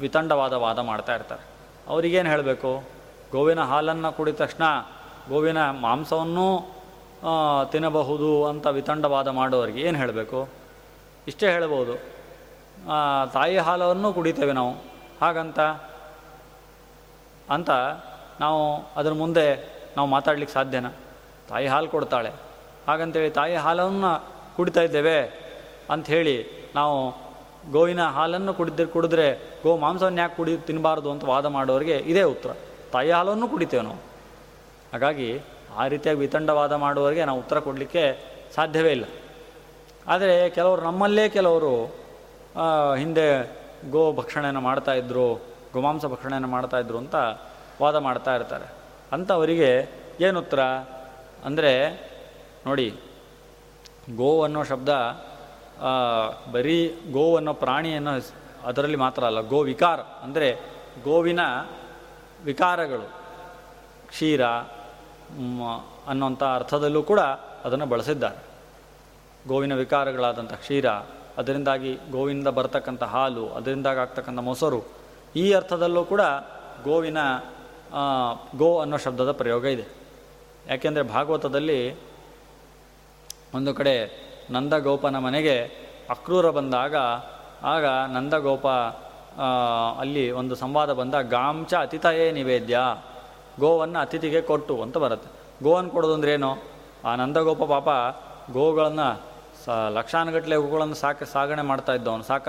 ವಿತಂಡವಾದ ವಾದ ಮಾಡ್ತಾ ಇರ್ತಾರೆ. ಅವರಿಗೇನು ಹೇಳಬೇಕು? ಗೋವಿನ ಹಾಲನ್ನು ಕುಡಿದ ತಕ್ಷಣ ಗೋವಿನ ಮಾಂಸವನ್ನು ತಿನ್ನಬಹುದು ಅಂತ ವಿತಂಡವಾದ ಮಾಡೋರಿಗೆ ಏನು ಹೇಳಬೇಕು? ಇಷ್ಟೇ ಹೇಳ್ಬೋದು. ತಾಯಿ ಹಾಲನ್ನು ಕುಡಿತೇವೆ ನಾವು. ಹಾಗಂತ? ಅಂತ ನಾವು ಅದರ ಮುಂದೆ ನಾವು ಮಾತಾಡ್ಲಿಕ್ಕೆ ಸಾಧ್ಯನಾ? ತಾಯಿ ಹಾಲು ಕೊಡ್ತಾಳೆ. ಹಾಗಂತೇಳಿ ತಾಯಿ ಹಾಲನ್ನು ಕುಡಿತಾ ಇದ್ದೇವೆ ಅಂಥೇಳಿ ನಾವು ಗೋವಿನ ಹಾಲನ್ನು ಕುಡಿದ್ರೆ ಕುಡಿದ್ರೆ ಗೋ ಮಾಂಸವನ್ನು ಯಾಕೆ ಕುಡಿ ತಿನ್ನಬಾರ್ದು ಅಂತ ವಾದ ಮಾಡೋರಿಗೆ ಇದೇ ಉತ್ತರ. ತಾಯಿ ಹಾಲನ್ನು ಕುಡಿತೇವೆ ನಾವು. ಹಾಗಾಗಿ ಆ ರೀತಿಯಾಗಿ ವಿತಂಡವಾದ ಮಾಡುವವರಿಗೆ ನಾವು ಉತ್ತರ ಕೊಡಲಿಕ್ಕೆ ಸಾಧ್ಯವೇ ಇಲ್ಲ. ಆದರೆ ಕೆಲವರು ನಮ್ಮಲ್ಲೇ ಕೆಲವರು ಹಿಂದೆ ಗೋ ಭಕ್ಷಣೆಯನ್ನು ಮಾಡ್ತಾಯಿದ್ರು ಗೋಮಾಂಸ ಭಕ್ಷಣೆಯನ್ನು ಮಾಡ್ತಾಯಿದ್ರು ಅಂತ ವಾದ ಮಾಡ್ತಾ ಇರ್ತಾರೆ. ಅಂಥವರಿಗೆ ಏನು ಉತ್ತರ ಅಂದರೆ, ನೋಡಿ, ಗೋ ಅನ್ನೋ ಶಬ್ದ ಬರೀ ಗೋ ಅನ್ನೋ ಪ್ರಾಣಿಯನ್ನು ಅದರಲ್ಲಿ ಮಾತ್ರ ಅಲ್ಲ, ಗೋ ವಿಕಾರ, ಅಂದರೆ ಗೋವಿನ ವಿಕಾರಗಳು, ಕ್ಷೀರ ಅನ್ನೋಂಥ ಅರ್ಥದಲ್ಲೂ ಕೂಡ ಅದನ್ನು ಬಳಸಿದ್ದಾರೆ. ಗೋವಿನ ವಿಕಾರಗಳಾದಂಥ ಕ್ಷೀರ, ಅದರಿಂದಾಗಿ ಗೋವಿಂದ ಬರ್ತಕ್ಕಂಥ ಹಾಲು, ಅದರಿಂದಾಗಿ ಆಗ್ತಕ್ಕಂಥ ಮೊಸರು, ಈ ಅರ್ಥದಲ್ಲೂ ಕೂಡ ಗೋವಿನ ಗೋ ಅನ್ನೋ ಶಬ್ದದ ಪ್ರಯೋಗ ಇದೆ. ಯಾಕೆಂದರೆ ಭಾಗವತದಲ್ಲಿ ಒಂದು ಕಡೆ ನಂದಗೋಪನ ಮನೆಗೆ ಅಕ್ರೂರ ಬಂದಾಗ, ಆಗ ನಂದಗೋಪ ಅಲ್ಲಿ ಒಂದು ಸಂವಾದ ಬಂದ, ಗಾಂಚ ಅತಿಥಯೇ ನಿವೇದ್ಯ, ಗೋವನ್ನು ಅತಿಥಿಗೆ ಕೊಟ್ಟು ಅಂತ ಬರುತ್ತೆ. ಗೋವನ್ನು ಕೊಡೋದು ಏನು ಆ ನಂದಗೋಪ ಪಾಪ ಗೋಗಳನ್ನು ಸ ಲಕ್ಷಾನುಗಟ್ಟಲೆ ಗೋಗಳನ್ನು ಸಾಕ, ಸಾಗಣೆ ಮಾಡ್ತಾ ಇದ್ದವನು, ಸಾಕ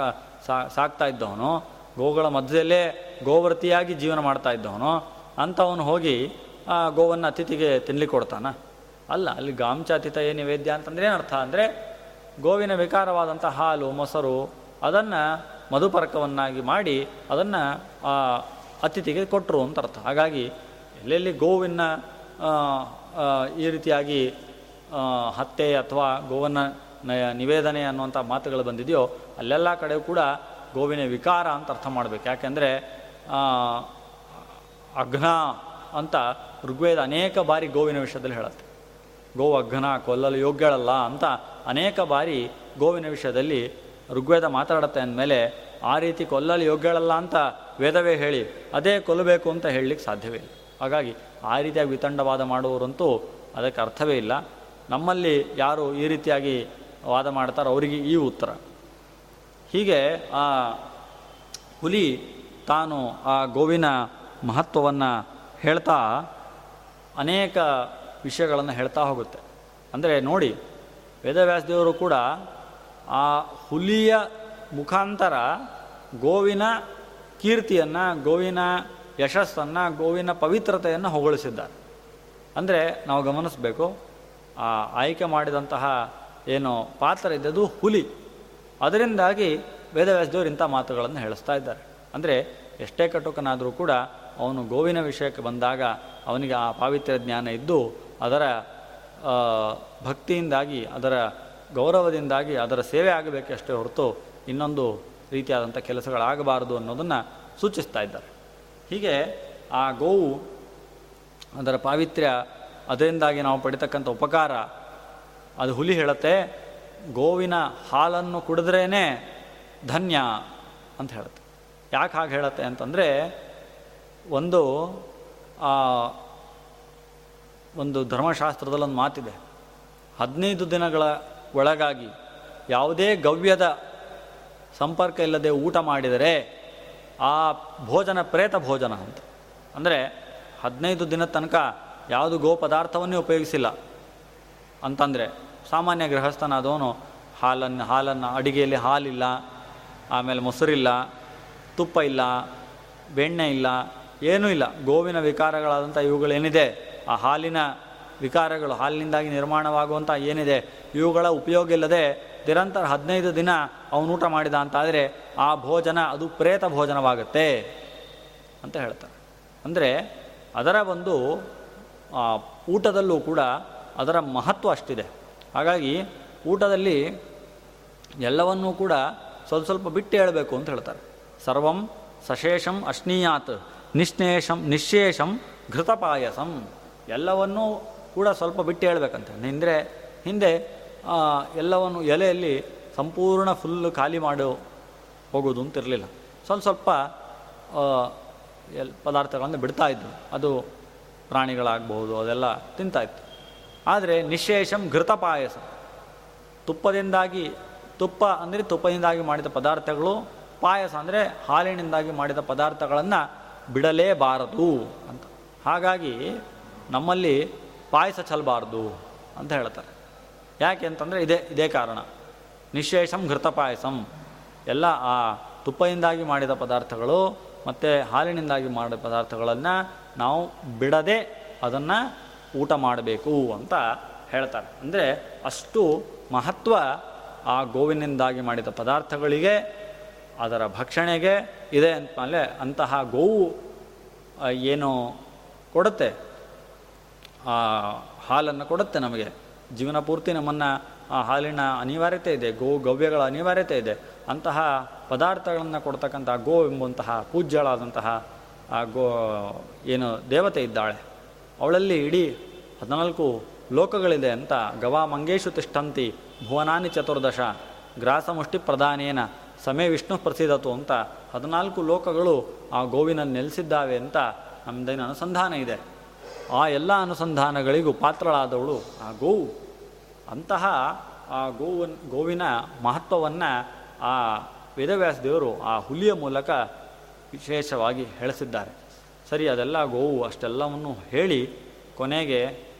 ಸಾಕ್ತಾ ಇದ್ದವನು. ಗೋಗಳ ಮಧ್ಯದಲ್ಲೇ ಗೋವೃತಿಯಾಗಿ ಜೀವನ ಮಾಡ್ತಾ ಅಂಥವನು ಹೋಗಿ ಆ ಗೋವನ್ನು ಅತಿಥಿಗೆ ತಿನ್ಲಿಕ್ಕೆ ಕೊಡ್ತಾನ ಅಲ್ಲ, ಅಲ್ಲಿ ಗಾಂಚ ಏ ನಿವೇದ್ಯ ಅಂತಂದ್ರೆ ಏನರ್ಥ ಅಂದರೆ ಗೋವಿನ ವಿಕಾರವಾದಂಥ ಹಾಲು, ಮೊಸರು ಅದನ್ನು ಮಧುಪರಕವನ್ನಾಗಿ ಮಾಡಿ ಅದನ್ನು ಆ ಅತಿಥಿಗೆ ಕೊಟ್ಟರು ಅಂತ ಅರ್ಥ. ಹಾಗಾಗಿ ಎಲ್ಲೆಲ್ಲಿ ಗೋವಿನ ಈ ರೀತಿಯಾಗಿ ಹತ್ಯೆ ಅಥವಾ ಗೋವನ್ನ ನಿವೇದನೆ ಅನ್ನುವಂಥ ಮಾತುಗಳು ಬಂದಿದೆಯೋ, ಅಲ್ಲೆಲ್ಲ ಕಡೆ ಕೂಡ ಗೋವಿನ ವಿಕಾರ ಅಂತ ಅರ್ಥ ಮಾಡಬೇಕು. ಯಾಕೆಂದರೆ ಅಘ್ನ ಅಂತ ಋಗ್ವೇದ ಅನೇಕ ಬಾರಿ ಗೋವಿನ ವಿಷಯದಲ್ಲಿ ಹೇಳುತ್ತೆ. ಗೋ ಅಘ್ನ ಕೊಲ್ಲಲು ಯೋಗ್ಯಳಲ್ಲ ಅಂತ ಅನೇಕ ಬಾರಿ ಗೋವಿನ ವಿಷಯದಲ್ಲಿ ಋಗ್ವೇದ ಮಾತಾಡುತ್ತೆ ಅಂದಮೇಲೆ ಆ ರೀತಿ ಕೊಲ್ಲಲು ಯೋಗ್ಯಳಲ್ಲ ಅಂತ ವೇದವೇ ಹೇಳಿ ಅದೇ ಕೊಲ್ಲಬೇಕು ಅಂತ ಹೇಳಲಿಕ್ಕೆ ಸಾಧ್ಯವೇ ಇಲ್ಲ. ಹಾಗಾಗಿ ಆ ರೀತಿಯಾಗಿ ವಿತಂಡವಾದ ಮಾಡುವವರಂತೂ ಅದಕ್ಕೆ ಅರ್ಥವೇ ಇಲ್ಲ. ನಮ್ಮಲ್ಲಿ ಯಾರು ಈ ರೀತಿಯಾಗಿ ವಾದ ಮಾಡ್ತಾರೋ ಅವರಿಗೆ ಈ ಉತ್ತರ. ಹೀಗೆ ಆ ಹುಲಿ ತಾನು ಆ ಗೋವಿನ ಮಹತ್ವವನ್ನು ಹೇಳ್ತಾ ಅನೇಕ ವಿಷಯಗಳನ್ನು ಹೇಳ್ತಾ ಹೋಗುತ್ತೆ. ಅಂದರೆ ನೋಡಿ, ವೇದವ್ಯಾಸದೇವರು ಕೂಡ ಆ ಹುಲಿಯ ಮುಖಾಂತರ ಗೋವಿನ ಕೀರ್ತಿಯನ್ನು, ಗೋವಿನ ಯಶಸ್ಸನ್ನು, ಗೋವಿನ ಪವಿತ್ರತೆಯನ್ನು ಹೊಗಳಿಸಿದ್ದಾರೆ. ಅಂದರೆ ನಾವು ಗಮನಿಸಬೇಕು, ಆ ಆಯ್ಕೆ ಮಾಡಿದಂತಹ ಏನು ಪಾತ್ರ ಇದ್ದದ್ದು ಹುಲಿ. ಅದರಿಂದಾಗಿ ವೇದವ್ಯಾಸದೇವರು ಇಂಥ ಮಾತುಗಳನ್ನು ಹೇಳಿಸ್ತಾ ಇದ್ದಾರೆ. ಅಂದರೆ ಎಷ್ಟೇ ಕಟುಕನಾದರೂ ಕೂಡ ಅವನು ಗೋವಿನ ವಿಷಯಕ್ಕೆ ಬಂದಾಗ ಅವನಿಗೆ ಆ ಪಾವಿತ್ರ್ಯ ಜ್ಞಾನ ಇದ್ದು ಅದರ ಭಕ್ತಿಯಿಂದಾಗಿ, ಅದರ ಗೌರವದಿಂದಾಗಿ ಅದರ ಸೇವೆ ಆಗಬೇಕಷ್ಟೇ ಹೊರತು ಇನ್ನೊಂದು ರೀತಿಯಾದಂಥ ಕೆಲಸಗಳಾಗಬಾರದು ಅನ್ನೋದನ್ನು ಸೂಚಿಸ್ತಾ ಇದ್ದಾರೆ. ಹೀಗೆ ಆ ಗೋವು ಅದರ ಪಾವಿತ್ರ್ಯ ಅದರಿಂದಾಗಿ ನಾವು ಪಡಿತಕ್ಕಂಥ ಉಪಕಾರ, ಅದು ಹುಲಿ ಹೇಳುತ್ತೆ, ಗೋವಿನ ಹಾಲನ್ನು ಕುಡಿದ್ರೇ ಧನ್ಯ ಅಂತ ಹೇಳುತ್ತೆ. ಯಾಕೆ ಹಾಗೆ ಹೇಳುತ್ತೆ ಅಂತಂದರೆ ಒಂದು ಒಂದು ಧರ್ಮಶಾಸ್ತ್ರದಲ್ಲಿ ಒಂದು ಮಾತಿದೆ. ಹದಿನೈದು ದಿನಗಳ ಒಳಗಾಗಿ ಯಾವುದೇ ಗವ್ಯದ ಸಂಪರ್ಕ ಇಲ್ಲದೆ ಊಟ ಮಾಡಿದರೆ ಆ ಭೋಜನ ಪ್ರೇತ ಭೋಜನ ಅಂತ. ಅಂದರೆ ಹದಿನೈದು ದಿನದ ತನಕ ಯಾವುದು ಗೋ ಪದಾರ್ಥವನ್ನೇ ಉಪಯೋಗಿಸಿಲ್ಲ. ಅಂತಂದರೆ ಸಾಮಾನ್ಯ ಗೃಹಸ್ಥನಾದವನು ಹಾಲನ್ನು ಹಾಲನ್ನು ಅಡಿಗೆಯಲ್ಲಿ ಹಾಲಿಲ್ಲ, ಆಮೇಲೆ ಮೊಸರಿಲ್ಲ, ತುಪ್ಪ ಇಲ್ಲ, ಬೆಣ್ಣೆ ಇಲ್ಲ ಏನೂ ಇಲ್ಲ. ಗೋವಿನ ವಿಕಾರಗಳಾದಂಥ ಇವುಗಳೇನಿದೆ? ಆ ಹಾಲಿನ ವಿಕಾರಗಳು, ಹಾಲಿನಿಂದಾಗಿ ನಿರ್ಮಾಣವಾಗುವಂಥ ಏನಿದೆ? ಇವುಗಳ ಉಪಯೋಗ ಇಲ್ಲದೆ ನಿರಂತರ ಹದಿನೈದು ದಿನ ಅವನು ಊಟ ಮಾಡಿದ ಅಂತಾದರೆ ಆ ಭೋಜನ ಅದು ಪ್ರೇತ ಭೋಜನವಾಗುತ್ತೆ ಅಂತ ಹೇಳ್ತಾರೆ. ಅಂದರೆ ಅದರ ಒಂದು ಊಟದಲ್ಲೂ ಕೂಡ ಅದರ ಮಹತ್ವ ಅಷ್ಟಿದೆ. ಹಾಗಾಗಿ ಊಟದಲ್ಲಿ ಎಲ್ಲವನ್ನೂ ಕೂಡ ಸ್ವಲ್ಪ ಸ್ವಲ್ಪ ಬಿಟ್ಟು ಹೇಳಬೇಕು ಅಂತ ಹೇಳ್ತಾರೆ. ಸರ್ವಂ ಸಶೇಷಂ ಅಶ್ನೀಯಾತ್. ನಿಶ್ನೇಷಂ ನಿಶೇಷಂ ಘೃತಪಾಯಸಂ. ಎಲ್ಲವನ್ನೂ ಕೂಡ ಸ್ವಲ್ಪ ಬಿಟ್ಟು ಹೇಳ್ಬೇಕಂತೆ. ಅಂದರೆ ಹಿಂದೆ ಎಲ್ಲವನ್ನು ಎಲೆಯಲ್ಲಿ ಸಂಪೂರ್ಣ ಫುಲ್ಲು ಖಾಲಿ ಮಾಡಿ ಹೋಗೋದು ಅಂತಿರಲಿಲ್ಲ ಸ್ವಲ್ಪ ಸ್ವಲ್ಪ ಎಲ್, ಪದಾರ್ಥಗಳನ್ನು ಇದ್ದರು ಅದು ಪ್ರಾಣಿಗಳಾಗಬಹುದು, ಅದೆಲ್ಲ ತಿಂತಾಯಿತ್ತು ಆದರೆ ನಿಶೇಷಂ ಘೃತ ಪಾಯಸ ತುಪ್ಪದಿಂದಾಗಿ, ತುಪ್ಪ ಅಂದರೆ ತುಪ್ಪದಿಂದಾಗಿ ಮಾಡಿದ ಪದಾರ್ಥಗಳು ಪಾಯಸ ಅಂದರೆ ಹಾಲಿನಿಂದಾಗಿ ಮಾಡಿದ ಪದಾರ್ಥಗಳನ್ನು ಬಿಡಲೇಬಾರದು ಅಂತ. ಹಾಗಾಗಿ ನಮ್ಮಲ್ಲಿ ಪಾಯಸ ಚಲಬಾರ್ದು ಅಂತ ಹೇಳ್ತಾರೆ. ಯಾಕೆ ಅಂತಂದರೆ ಇದೇ ಇದೇ ಕಾರಣ. ನಿಶೇಷಂ ಘೃತ ಪಾಯಸಂ. ಎಲ್ಲ ಆ ತುಪ್ಪದಿಂದಾಗಿ ಮಾಡಿದ ಪದಾರ್ಥಗಳು ಮತ್ತು ಹಾಲಿನಿಂದಾಗಿ ಮಾಡಿದ ಪದಾರ್ಥಗಳನ್ನು ನಾವು ಬಿಡದೆ ಅದನ್ನು ಊಟ ಮಾಡಬೇಕು ಅಂತ ಹೇಳ್ತಾರೆ. ಅಂದರೆ ಅಷ್ಟು ಮಹತ್ವ ಆ ಗೋವಿನಿಂದಾಗಿ ಮಾಡಿದ ಪದಾರ್ಥಗಳಿಗೆ ಅದರ ಭಕ್ಷಣೆಗೆ ಇದೆ ಅಂತಮೇಲೆ ಅಂತಹ ಗೋವು ಏನು ಕೊಡುತ್ತೆ, ಆ, ಹಾಲನ್ನು ಕೊಡುತ್ತೆ ನಮಗೆ. ಜೀವನ ಪೂರ್ತಿ ನಮ್ಮನ್ನು ಆ ಹಾಲಿನ ಅನಿವಾರ್ಯತೆ ಇದೆ ಗೋ ಗವ್ಯಗಳ ಅನಿವಾರ್ಯತೆ ಇದೆ. ಅಂತಹ ಪದಾರ್ಥಗಳನ್ನು ಕೊಡ್ತಕ್ಕಂತಹ ಗೋ ಎಂಬಂತಹ ಪೂಜ್ಯಳಾದಂತಹ, ಆ, ಗೋ, ಏನು ದೇವತೆ ಇದ್ದಾಳೆ. ಅವಳಲ್ಲಿ ಇಡೀ ಹದಿನಾಲ್ಕು ಲೋಕಗಳಿದೆ ಅಂತ ಗವಾ ಮಂಗೇಶು ತಿಷ್ಠಂತಿ ಭುವನಾನಿ ಚತುರ್ದಶ ಗ್ರಾಸಮುಷ್ಟಿ ಪ್ರಧಾನೇನ ಸಮೇ ವಿಷ್ಣು ಪ್ರಸಿದ್ಧತು ಅಂತ ಹದಿನಾಲ್ಕು ಲೋಕಗಳು ಆ ಗೋವಿನ ನೆಲೆಸಿದ್ದಾವೆ ಅಂತ ನಮ್ಮದೇನು ಅನುಸಂಧಾನ ಇದೆ. ಆ ಎಲ್ಲ ಅನುಸಂಧಾನಗಳಿಗೂ ಪಾತ್ರಳಾದವಳು ಆ ಗೋವು. ಅಂತಹ ಆ ಗೋವನ್, ಗೋವಿನ ಮಹತ್ವವನ್ನು ಆ ವೇದವ್ಯಾಸ ದೇವರು ಆ ಹುಲಿಯ ಮೂಲಕ ವಿಶೇಷವಾಗಿ ಹೇಳಿಸಿದ್ದಾರೆ. ಸರಿ, ಅದೆಲ್ಲ ಗೋವು ಅಷ್ಟೆಲ್ಲವನ್ನು ಹೇಳಿ ಕೊನೆಗೆ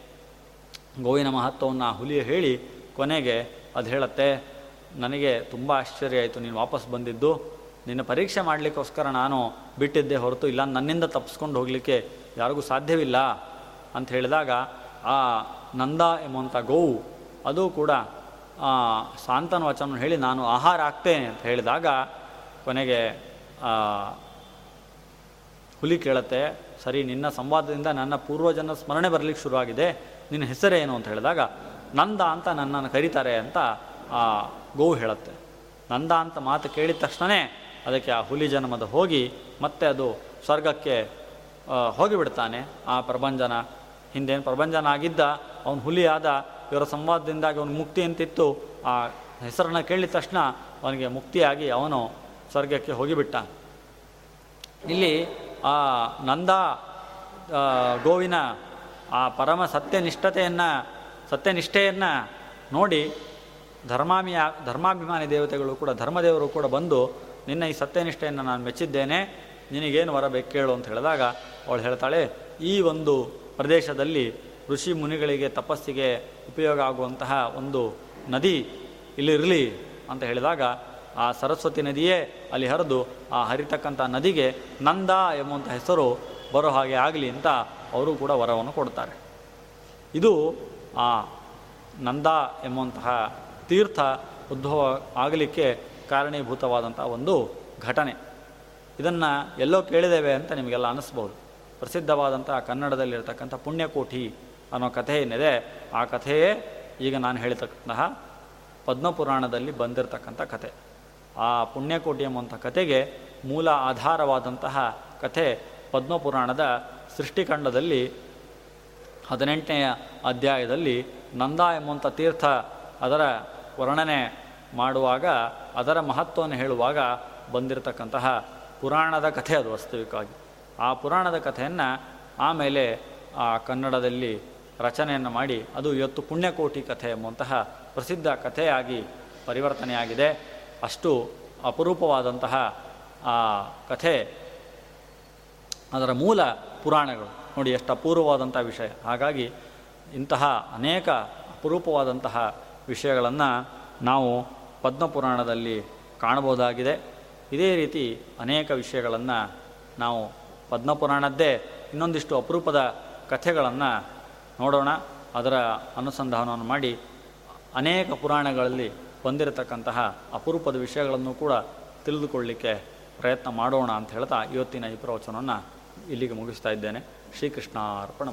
ಗೋವಿನ ಮಹತ್ವವನ್ನು ಆ ಹುಲಿಯ ಹೇಳಿ ಕೊನೆಗೆ ಅದು ಹೇಳುತ್ತೆ ನನಗೆ ತುಂಬ ಆಶ್ಚರ್ಯ ಆಯಿತು. ನೀನು ವಾಪಸ್ ಬಂದಿದ್ದು. ನಿನ್ನ ಪರೀಕ್ಷೆ ಮಾಡಲಿಕ್ಕೋಸ್ಕರ ನಾನು ಬಿಟ್ಟಿದ್ದೆ ಹೊರತು ಇಲ್ಲ. ನನ್ನಿಂದ ತಪ್ಪಿಸ್ಕೊಂಡು ಹೋಗಲಿಕ್ಕೆ ಯಾರಿಗೂ ಸಾಧ್ಯವಿಲ್ಲ ಅಂತ ಹೇಳಿದಾಗ, ಆ ನಂದ ಎಂಬಂಥ ಗೋವು, ಅದು ಕೂಡ ಸಾಂತನ ವಚನ ಹೇಳಿ ನಾನು ಆಹಾರ ಆಗ್ತೇನೆ ಅಂತ ಹೇಳಿದಾಗ, ಕೊನೆಗೆ ಹುಲಿ ಕೇಳತ್ತೆ, ಸರಿ, ನಿನ್ನ ಸಂವಾದದಿಂದ ನನ್ನ ಪೂರ್ವಜನ ಸ್ಮರಣೆ ಬರಲಿಕ್ಕೆ ಶುರುವಾಗಿದೆ. ನಿನ್ನ ಹೆಸರೇನು ಅಂತ ಹೇಳಿದಾಗ, ನಂದ ಅಂತ ನನ್ನನ್ನು ಕರೀತಾರೆ ಅಂತ ಆ ಗೋವು ಹೇಳುತ್ತೆ. ನಂದ ಅಂತ ಮಾತು ಕೇಳಿದ ತಕ್ಷಣವೇ ಅದಕ್ಕೆ ಆ ಹುಲಿ ಜನ್ಮದ ಹೋಗಿ ಮತ್ತೆ ಅದು ಸ್ವರ್ಗಕ್ಕೆ ಹೋಗಿಬಿಡ್ತಾನೆ. ಆ ಪ್ರಭಂಜನ ಹಿಂದೇನು ಪ್ರಭಂಜನ ಆಗಿದ್ದ ಅವನು ಹುಲಿಯಾದ ಇವರ ಸಂವಾದದಿಂದಾಗಿ ಅವನು ಮುಕ್ತಿ ಅಂತಿತ್ತು. ಆ ಹೆಸರನ್ನ ಕೇಳಿದ ತಕ್ಷಣ ಅವನಿಗೆ ಮುಕ್ತಿಯಾಗಿ ಅವನು ಸ್ವರ್ಗಕ್ಕೆ ಹೋಗಿಬಿಟ್ಟ ಇಲ್ಲಿ ಆ ನಂದ ಗೋವಿನ ಆ ಪರಮ ಸತ್ಯನಿಷ್ಠತೆಯನ್ನು, ಸತ್ಯನಿಷ್ಠೆಯನ್ನು ನೋಡಿ ಧರ್ಮಾಮಿಯ, ಧರ್ಮಾಭಿಮಾನಿ ದೇವತೆಗಳು ಕೂಡ, ಧರ್ಮದೇವರು ಕೂಡ ಬಂದು ನಿನ್ನ ಈ ಸತ್ಯನಿಷ್ಠೆಯನ್ನು ನಾನು ಮೆಚ್ಚಿದ್ದೇನೆ, ನಿನಗೇನು ಬೇಕು ಕೇಳು ಅಂತ ಹೇಳಿದಾಗ ಅವಳು ಹೇಳ್ತಾಳೆ, ಈ ಒಂದು ಪ್ರದೇಶದಲ್ಲಿ ಋಷಿ ಮುನಿಗಳಿಗೆ ತಪಸ್ಸಿಗೆ ಉಪಯೋಗ ಆಗುವಂತಹ ಒಂದು ನದಿ ಇಲ್ಲಿರಲಿ ಅಂತ ಹೇಳಿದಾಗ ಆ ಸರಸ್ವತಿ ನದಿಯೇ ಅಲ್ಲಿ ಹರಿದು ಆ ಹರಿತಕ್ಕಂಥ ನದಿಗೆ ನಂದ ಎಂಬುವಂಥ ಹೆಸರು ಬರೋ ಹಾಗೆ ಆಗಲಿ ಅಂತ ಅವರು ಕೂಡ ವರವನ್ನು ಕೊಡ್ತಾರೆ. ಇದು ಆ ನಂದ ಎಂಬುವಂತಹ ತೀರ್ಥ ಉದ್ಭವ ಆಗಲಿಕ್ಕೆ ಕಾರಣೀಭೂತವಾದಂಥ ಒಂದು ಘಟನೆ. ಇದನ್ನು ಎಲ್ಲೋ ಕೇಳಿದ್ದೇವೆ ಅಂತ ನಿಮಗೆಲ್ಲ ಅನ್ನಿಸ್ಬೋದು ಪ್ರಸಿದ್ಧವಾದಂಥ ಕನ್ನಡದಲ್ಲಿರ್ತಕ್ಕಂಥ ಪುಣ್ಯಕೋಟಿ ಅನ್ನೋ ಕಥೆ ಏನಿದೆ, ಆ ಕಥೆಯೇ ಈಗ ನಾನು ಹೇಳಿರ್ತಕ್ಕಂತಹ ಪದ್ಮಪುರಾಣದಲ್ಲಿ ಬಂದಿರತಕ್ಕಂಥ ಕಥೆ. ಆ ಪುಣ್ಯಕೋಟಿ ಎಂಬಂಥ ಕಥೆಗೆ ಮೂಲ ಆಧಾರವಾದಂತಹ ಕಥೆ ಪದ್ಮಪುರಾಣದ ಸೃಷ್ಟಿಕಂಡದಲ್ಲಿ ಹದಿನೆಂಟನೆಯ ಅಧ್ಯಾಯದಲ್ಲಿ ನಂದ ಎಂಬಂಥ ತೀರ್ಥ ಅದರ ವರ್ಣನೆ ಮಾಡುವಾಗ, ಅದರ ಮಹತ್ವವನ್ನು ಹೇಳುವಾಗ ಬಂದಿರತಕ್ಕಂತಹ ಪುರಾಣದ ಕಥೆ ಅದು ವಾಸ್ತವಿಕವಾಗಿ. ಆ ಪುರಾಣದ ಕಥೆಯನ್ನು ಆಮೇಲೆ ಆ ಕನ್ನಡದಲ್ಲಿ ರಚನೆಯನ್ನು ಮಾಡಿ, ಅದು ಇವತ್ತು ಪುಣ್ಯಕೋಟಿ ಕಥೆ ಎಂಬಂತಹ ಪ್ರಸಿದ್ಧ ಕಥೆಯಾಗಿ ಪರಿವರ್ತನೆಯಾಗಿದೆ. ಅಷ್ಟು ಅಪರೂಪವಾದಂತಹ ಆ ಕಥೆ, ಅದರ ಮೂಲ ಪುರಾಣಗಳು. ನೋಡಿ, ಎಷ್ಟು ಅಪೂರ್ವವಾದಂಥ ವಿಷಯ. ಹಾಗಾಗಿ ಇಂತಹ ಅನೇಕ ಅಪರೂಪವಾದಂತಹ ವಿಷಯಗಳನ್ನು ನಾವು ಪದ್ಮಪುರಾಣದಲ್ಲಿ ಕಾಣಬಹುದಾಗಿದೆ. ಇದೇ ರೀತಿ ಅನೇಕ ವಿಷಯಗಳನ್ನು ನಾವು ಪದ್ಮಪುರಾಣದ್ದೇ ಇನ್ನೊಂದಿಷ್ಟು ಅಪರೂಪದ ಕಥೆಗಳನ್ನು ನೋಡೋಣ. ಅದರ ಅನುಸಂಧಾನವನ್ನು ಮಾಡಿ ಅನೇಕ ಪುರಾಣಗಳಲ್ಲಿ ಬಂದಿರತಕ್ಕಂತಹ ಅಪರೂಪದ ವಿಷಯಗಳನ್ನು ಕೂಡ ತಿಳಿದುಕೊಳ್ಳಲಿಕ್ಕೆ ಪ್ರಯತ್ನ ಮಾಡೋಣ ಅಂತ ಹೇಳ್ತಾ ಇವತ್ತಿನ ಈ ಪ್ರವಚನವನ್ನು ಇಲ್ಲಿಗೆ ಮುಗಿಸ್ತಾ ಇದ್ದೇನೆ. ಶ್ರೀಕೃಷ್ಣ ಅರ್ಪಣ